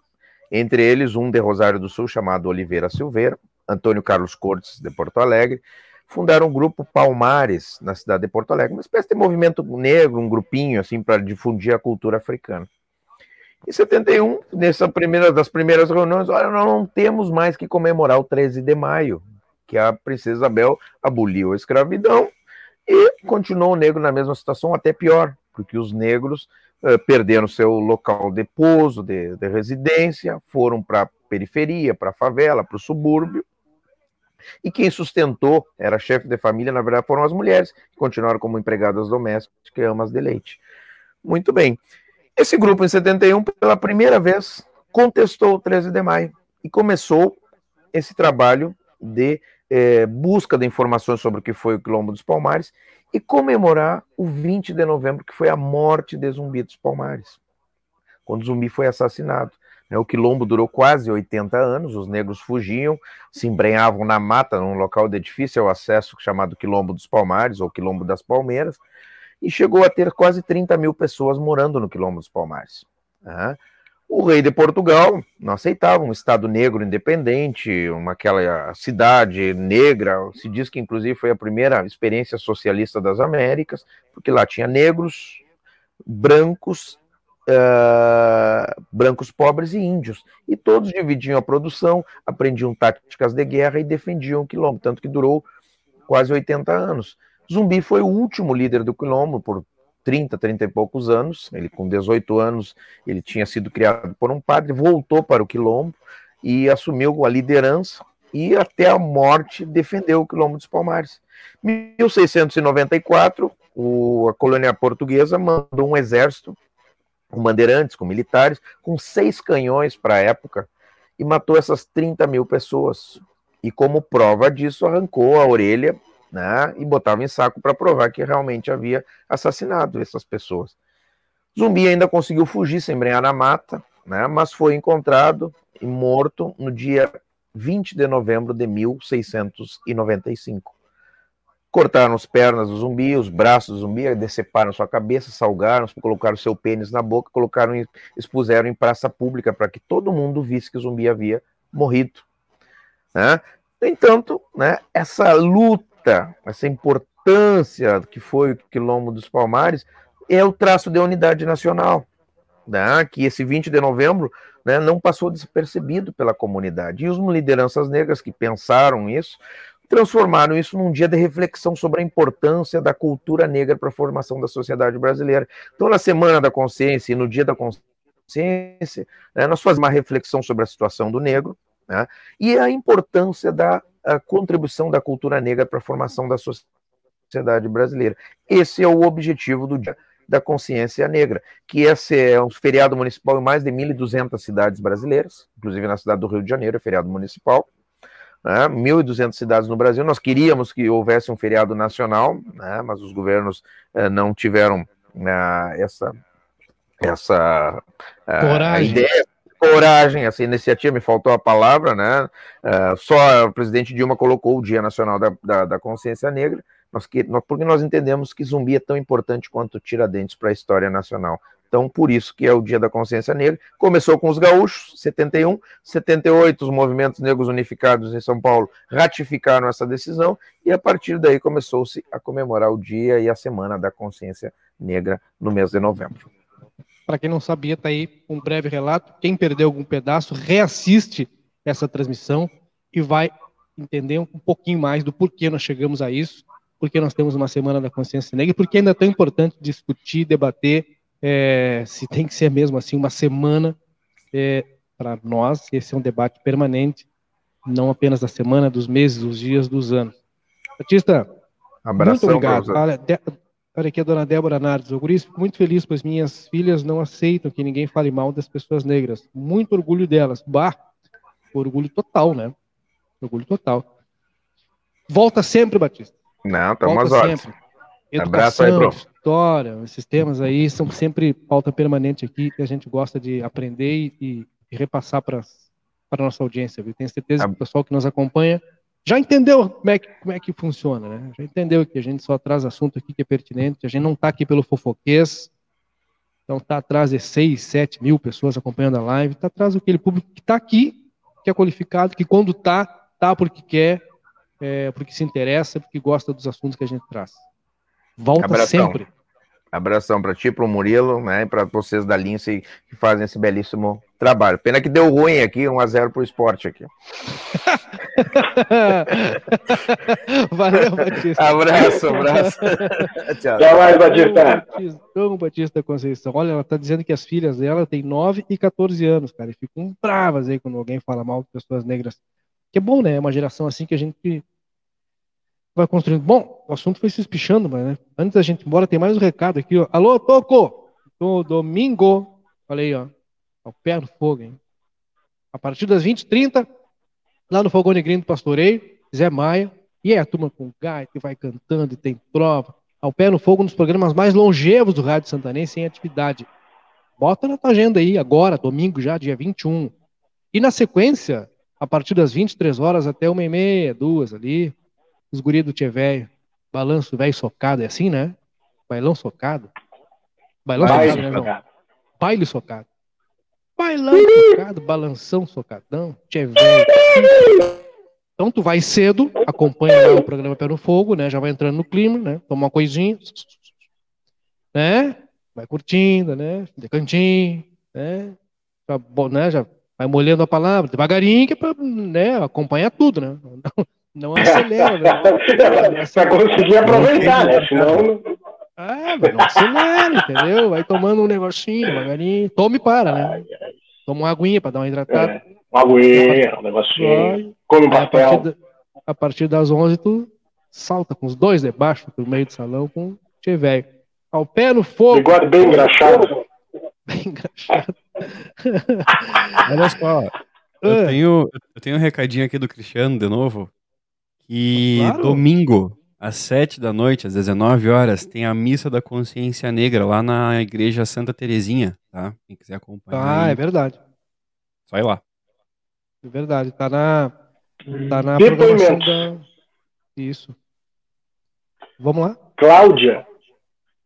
entre eles um de Rosário do Sul chamado Oliveira Silveira, Antônio Carlos Cortes de Porto Alegre, fundaram o grupo Palmares, na cidade de Porto Alegre, uma espécie de movimento negro, um grupinho, assim, para difundir a cultura africana. Em 71, nessa primeira das primeiras reuniões, olha, nós não temos mais que comemorar o 13 de maio, que a princesa Isabel aboliu a escravidão e continuou o negro na mesma situação, até pior, porque os negros uh, perderam seu local de pouso, de, de residência, foram para a periferia, para a favela, para o subúrbio, e quem sustentou, era chefe de família, na verdade, foram as mulheres, que continuaram como empregadas domésticas e amas de leite. Muito bem. Esse grupo, em 71, pela primeira vez, contestou o 13 de maio e começou esse trabalho de é, busca de informações sobre o que foi o Quilombo dos Palmares e comemorar o 20 de novembro, que foi a morte de Zumbi dos Palmares, quando Zumbi foi assassinado. Né, o quilombo durou quase 80 anos, os negros fugiam, se embrenhavam na mata, num local de difícil acesso chamado Quilombo dos Palmares, ou Quilombo das Palmeiras, e chegou a ter quase 30 mil pessoas morando no Quilombo dos Palmares. O rei de Portugal não aceitava um Estado negro independente, uma aquela cidade negra. Se diz que, inclusive, foi a primeira experiência socialista das Américas, porque lá tinha negros, brancos uh, brancos pobres e índios. E todos dividiam a produção, aprendiam táticas de guerra e defendiam o quilombo, tanto que durou quase 80 anos. Zumbi foi o último líder do quilombo por 30, 30 e poucos anos. Ele, com 18 anos, ele tinha sido criado por um padre, voltou para o quilombo e assumiu a liderança e até a morte defendeu o quilombo dos Palmares. Em 1694, o, a colônia portuguesa mandou um exército com bandeirantes, com militares, com seis canhões para a época, e matou essas 30 mil pessoas. E como prova disso, arrancou a orelha né, e botava em saco para provar que realmente havia assassinado essas pessoas. Zumbi ainda conseguiu fugir sem embrenhar na mata, né, mas foi encontrado e morto no dia 20 de novembro de 1695 cortaram as pernas do zumbi, os braços do zumbi, deceparam sua cabeça, salgaram, colocaram seu pênis na boca, colocaram, expuseram em praça pública para que todo mundo visse que o zumbi havia morrido. Né? No entanto, né, essa luta, essa importância que foi o quilombo dos Palmares, é o traço de unidade nacional, né, que esse 20 de novembro né, não passou despercebido pela comunidade. E os lideranças negras que pensaram isso transformaram isso num dia de reflexão sobre a importância da cultura negra para a formação da sociedade brasileira. Então, na Semana da Consciência e no Dia da Consciência, né, nós fazemos uma reflexão sobre a situação do negro né, e a importância da a contribuição da cultura negra para a formação da sociedade brasileira. Esse é o objetivo do Dia da Consciência Negra, que esse é um feriado municipal em mais de 1.200 cidades brasileiras, inclusive na cidade do Rio de Janeiro, é feriado municipal né, 1.200 cidades no Brasil. Nós queríamos que houvesse um feriado nacional, né, mas os governos eh, não tiveram eh, essa, essa coragem. ideia, coragem, essa iniciativa, me faltou a palavra, né? só o presidente Dilma colocou o Dia Nacional da, da, da Consciência Negra, nós, que, nós, porque nós entendemos que zumbi é tão importante quanto Tiradentes para a história nacional. Então, por isso que é o Dia da Consciência Negra. Começou com os gaúchos, 71, 78 os movimentos negros unificados em São Paulo ratificaram essa decisão e a partir daí começou-se a comemorar o dia e a semana da consciência negra no mês de novembro. Para quem não sabia, está aí um breve relato. Quem perdeu algum pedaço, reassiste essa transmissão e vai entender um pouquinho mais do porquê nós chegamos a isso, porque nós temos uma semana da consciência negra e porque ainda é tão importante discutir, debater é, se tem que ser mesmo assim uma semana é, para nós, esse é um debate permanente, não apenas da semana, dos meses, dos dias, dos anos. Batista, Abração, muito obrigado. Olha, olha, aqui a dona Débora Nardes, eu fico muito feliz, pois minhas filhas não aceitam que ninguém fale mal das pessoas negras. Muito orgulho delas. Bah, orgulho total, né? Orgulho total. Volta sempre, Batista. Não, estamos sempre. Educação, Abraço aí, história, esses temas aí são sempre pauta permanente aqui que a gente gosta de aprender e, e repassar para a nossa audiência. Viu? Tenho certeza que o pessoal que nos acompanha já entendeu como é, que, como é que funciona, né? Já entendeu que a gente só traz assunto aqui que é pertinente, a gente não está aqui pelo fofoquês, então está atrás de 6, 7 mil pessoas acompanhando a live, está atrás daquele público que está aqui, que é qualificado, que quando está, está porque quer, é, porque se interessa, porque gosta dos assuntos que a gente traz. Volta Abração. sempre. Abração para ti, para o Murilo, né, e para vocês da Lince que fazem esse belíssimo trabalho. Pena que deu ruim aqui, 1 a 0 para o esporte aqui. Valeu, Batista. Abraço, abraço. Tchau. Tchau mais, Batista. Então, Batista Conceição. Olha, ela está dizendo que as filhas dela têm 9 e 14 anos, cara, e ficam bravas aí quando alguém fala mal de pessoas negras. Que é bom, né? É uma geração assim que a gente vai construindo. Bom, o assunto foi se espichando, mas né? antes da gente ir embora, tem mais um recado aqui. Ó. Alô, Toco! No domingo, olha aí, ó, ao pé no fogo, hein? A partir das 20h30, lá no Fogão Negrinho do Pastoreio, Zé Maia, e é a turma com gaita que vai cantando e tem prova. Ao pé no fogo, nos programas mais longevos do Rádio Santanense em atividade. Bota na tua agenda aí, agora, domingo já, dia 21. E na sequência, a partir das 23 horas até uma e meia, duas ali, os guri do Tchê Velho, balanço velho socado, é assim, né? Bailão socado. Bailão Baile socado, né? Baile socado. Bailão socado, balanção socadão, Tchê. Então tu vai cedo, acompanha lá o programa Pé no Fogo, né? Já vai entrando no clima, né? Toma uma coisinha, né? Vai curtindo, né? De cantinho, né? Já, né? Já vai molhando a palavra devagarinho, que é pra né? acompanhar tudo, né? Não, não acelera, né? Para conseguir aproveitar, né? Senão. Ah, não acelera, entendeu? Vai tomando um negocinho, devagarinho. Tome e para, né? Toma uma aguinha para dar uma hidratada. É, uma aguinha, um negocinho. Come um papel. A partir, a partir das 11, tu salta com os dois debaixo do meio do salão com o tchê velho. Ao pé no fogo. Bigode bem engraxado. Bem engraxado. Olha só. Eu ah. tenho, eu tenho um recadinho aqui do Cristiano de novo. Que claro. domingo, às 7 da noite, às 19 horas, tem a Missa da Consciência Negra lá na Igreja Santa Terezinha, tá? Quem quiser acompanhar. Ah, aí, é verdade. Só ir lá. É verdade, tá na, tá na programação da... Isso. Vamos lá? Cláudia,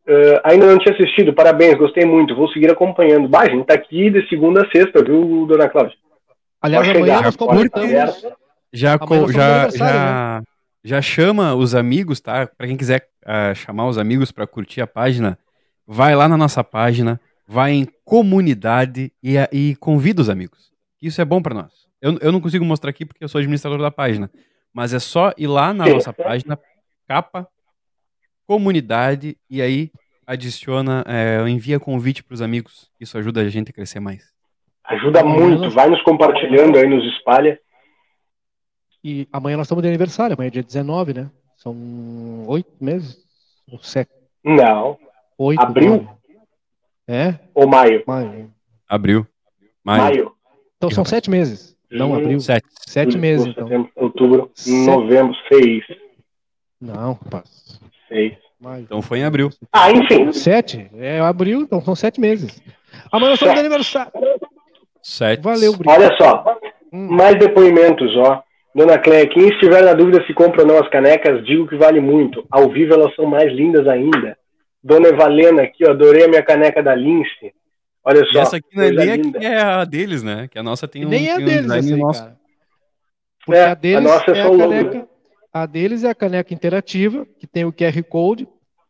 uh, ainda não tinha assistido, parabéns, gostei muito, vou seguir acompanhando. Bah, a gente tá aqui de segunda a sexta, viu, dona Cláudia? Aliás, Pode amanhã chegar, nós completamos... Já, já, já, né? Já chama os amigos, tá? Para quem quiser uh, chamar os amigos para curtir a página, vai lá na nossa página, vai em comunidade e, e convida os amigos. Isso é bom para nós. Eu, eu não consigo mostrar aqui porque eu sou administrador da página, Mas é só ir lá na nossa página, capa, comunidade, e aí adiciona, é, envia convite para os amigos. Isso ajuda a gente a crescer mais. Ajuda muito, vai nos compartilhando aí, nos espalha. E amanhã nós estamos de aniversário, amanhã é dia 19, né? São oito meses? Ou sete? Não. Oito. Abril? Nove. É? Ou maio? Maio. Abril. Maio. maio. Então são sete meses. Não, abril. Sete. Sete meses, então. Setembro, outubro, sete. novembro, seis. Não, rapaz. Seis. Maio. Então foi em abril. Ah, enfim. Sete. É abril, então são sete meses. Amanhã nós estamos de aniversário. Sete. Valeu, obrigado. Olha só. Hum. Mais depoimentos, ó. Dona Cleia, quem estiver na dúvida se compra ou não as canecas, digo que vale muito. Ao vivo elas são mais lindas ainda. Dona Evalena aqui, ó, adorei a minha caneca da Lince. Olha só. E essa aqui não é nem a, é a deles, né? Que a nossa tem um. Nem é a deles, um assim, nosso. Cara. Porque é, a deles a nossa é, é a caneca. A deles é a caneca interativa, que tem o QR Code,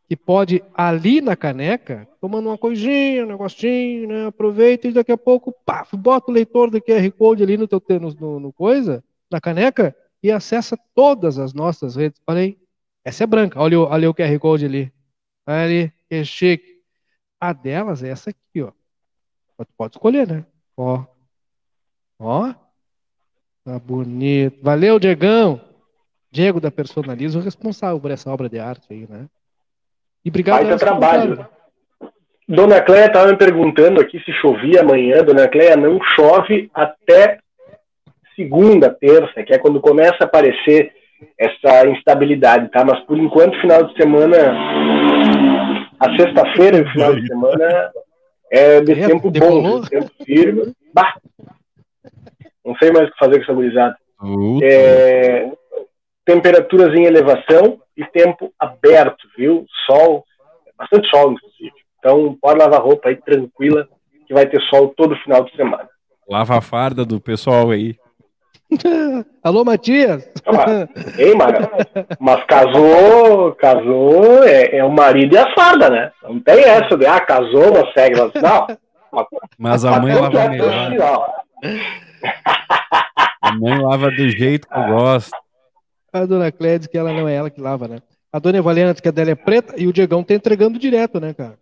que pode ali na caneca, tomando uma coisinha, um negocinho, né? Aproveita e daqui a pouco, pá, bota o leitor do QR Code ali no teu no, no, no coisa na caneca e acessa todas as nossas redes. Olha aí, essa é branca. Olha, olha o QR Code ali. Olha ali, que chique. A delas é essa aqui, ó. Tu pode escolher, né? Ó. Ó. Tá bonito. Valeu, Diegão. Diego da Personaliza, o responsável por essa obra de arte aí, né? E obrigado pelo trabalho. Dona Cleia estava me perguntando aqui se chovia amanhã. Dona Cleia, não chove até segunda, terça, que é quando começa a aparecer essa instabilidade, tá? Mas por enquanto, final de semana, a sexta-feira e final de semana é de é, tempo bom, de tempo firme. Bah, não sei mais o que fazer com essa gurizada. É, temperaturas em elevação e tempo aberto, viu? Sol, bastante sol, inclusive. Então, pode lavar roupa aí tranquila, que vai ter sol todo final de semana. Lava a farda do pessoal aí. Alô, Matias? Ei, Mara, mas casou, casou, é, é, o marido e a farda, né? Não tem essa de, ah, casou, mas segue, não. Mas a mãe lava melhor. A mãe lava do jeito que eu gosto. A dona Cléia diz que ela não é ela que lava, né? A dona Evalena que a dela é preta e o Diegão tá entregando direto, né, cara?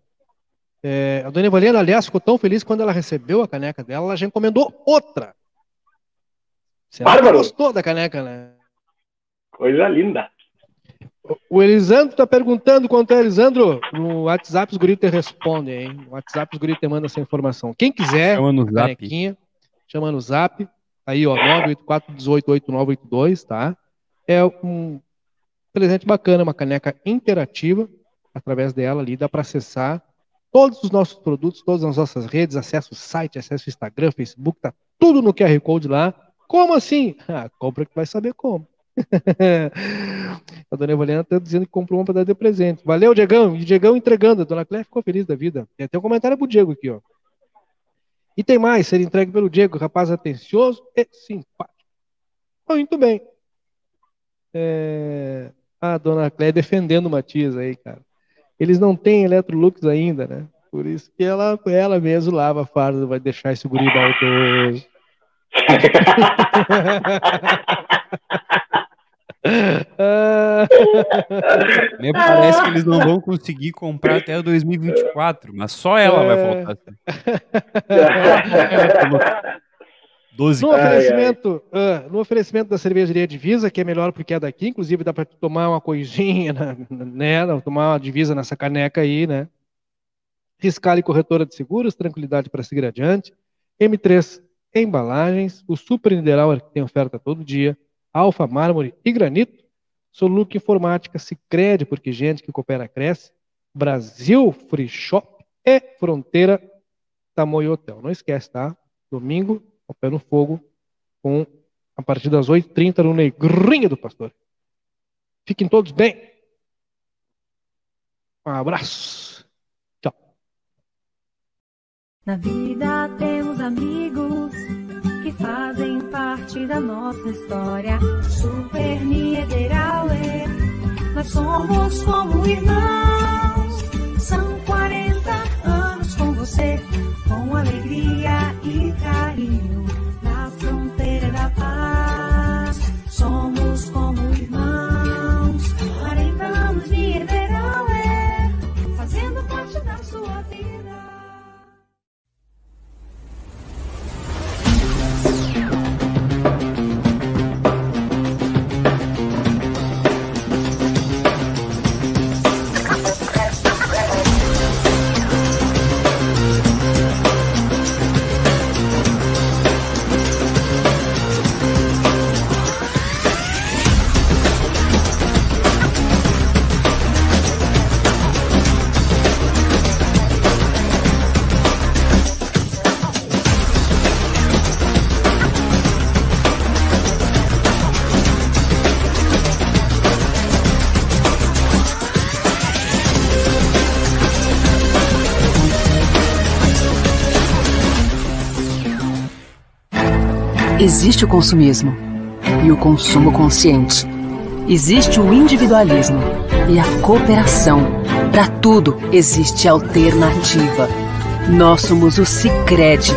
É, a dona Evalena, aliás, ficou tão feliz quando ela recebeu a caneca dela, ela já encomendou outra. Você Bárbaro! gostou da caneca, né? Coisa linda. O Elisandro está perguntando quanto é, Elisandro. No WhatsApp os guris te respondem, hein? No WhatsApp os guris te mandam essa informação. Quem quiser, chama no zap. chama no zap. Aí, ó, 984 tá? É um presente bacana, uma caneca interativa. Através dela ali dá para acessar todos os nossos produtos, todas as nossas redes, acesso ao site, acesso ao Instagram, Facebook, tá tudo no QR Code lá. Como assim? Ah, compra que vai saber como. a dona Evalena está dizendo que comprou uma para dar de presente. Valeu, Diegão. E Diegão entregando. A dona Cléia ficou feliz da vida. Tem até um comentário pro Diego aqui, ó. E tem mais, ser entregue pelo Diego, rapaz atencioso e simpático. Muito bem. É... A dona Cléia defendendo o Matias aí, cara. Eles não têm Electrolux ainda, né? Por isso que ela, ela mesmo lava a farda, vai deixar esse guri baldoso. Me parece que eles não vão conseguir comprar até 2024, mas só ela vai faltar. 12 no oferecimento, uh, no oferecimento da cervejaria Divisa, que é melhor porque é daqui, inclusive dá para tomar uma coisinha, né, tomar uma divisa nessa caneca aí, né? Riscale Corretora de Seguros, tranquilidade para seguir adiante. M3 embalagens, o Super Niederauer, que tem oferta todo dia, Alfa Mármore e Granito, Soluc Informática, Cicred, porque gente que coopera cresce, Brasil Free Shop e Fronteira Tamoio Hotel. Não esquece, tá? Domingo, ao pé no fogo, com a partir das 8h30 no Negrinho do Pastor. Fiquem todos bem. Um abraço. Tchau. Na vida temos amigos que fazem parte da nossa história. Super Niederauer, nós somos como irmãos. São 40 anos com você, com alegria e carinho, Existe o consumismo e o consumo consciente. Existe o individualismo e a cooperação. Para tudo existe alternativa. Nós somos o Sicredi,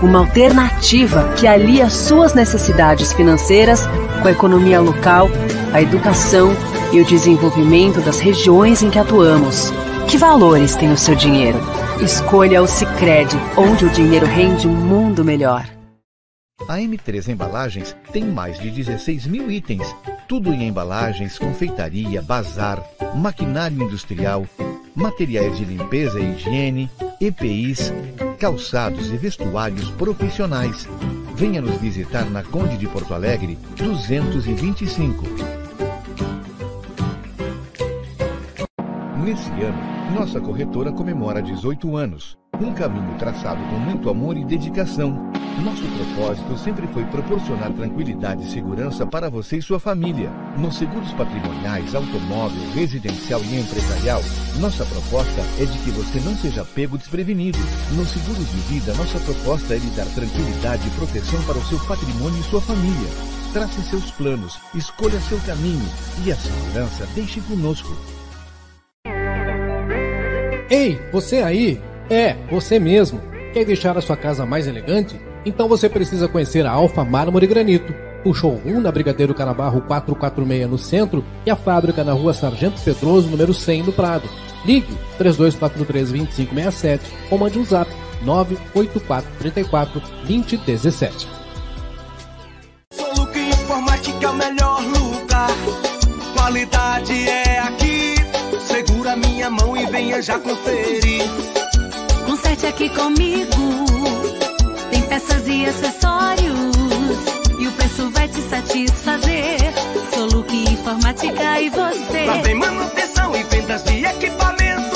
uma alternativa que alia suas necessidades financeiras com a economia local, a educação e o desenvolvimento das regiões em que atuamos. Que valores tem o seu dinheiro? Escolha o Sicredi, onde o dinheiro rende um mundo melhor. A M3 Embalagens tem mais de 16 mil itens, tudo em embalagens, confeitaria, bazar, maquinário industrial, materiais de limpeza e higiene, EPIs, calçados e vestuários profissionais. Venha nos visitar na Conde de Porto Alegre 225. Nesse ano, nossa corretora comemora 18 anos. Um caminho traçado com muito amor e dedicação. Nosso propósito sempre foi proporcionar tranquilidade e segurança para você e sua família. Nos seguros patrimoniais, automóvel, residencial e empresarial, nossa proposta é de que você não seja pego desprevenido. Nos seguros de vida, nossa proposta é lhe dar tranquilidade e proteção para o seu patrimônio e sua família. Trace seus planos, escolha seu caminho e a segurança deixe conosco. Ei, você aí! É, você mesmo. Quer deixar a sua casa mais elegante? Então você precisa conhecer a Alfa Mármore e Granito, o showroom na Brigadeiro Canabarro 446 no centro e a fábrica na rua Sargento Pedroso, número 100 no Prado. Ligue 3243-2567 ou mande um zap 98434 Soluque Informática é o melhor lugar. Qualidade é aqui. Segura minha mão e venha já conferir. Conserte aqui comigo. Tem peças e acessórios e o preço vai te satisfazer. Soluque Informática e você. Lá tem manutenção e vendas de equipamentos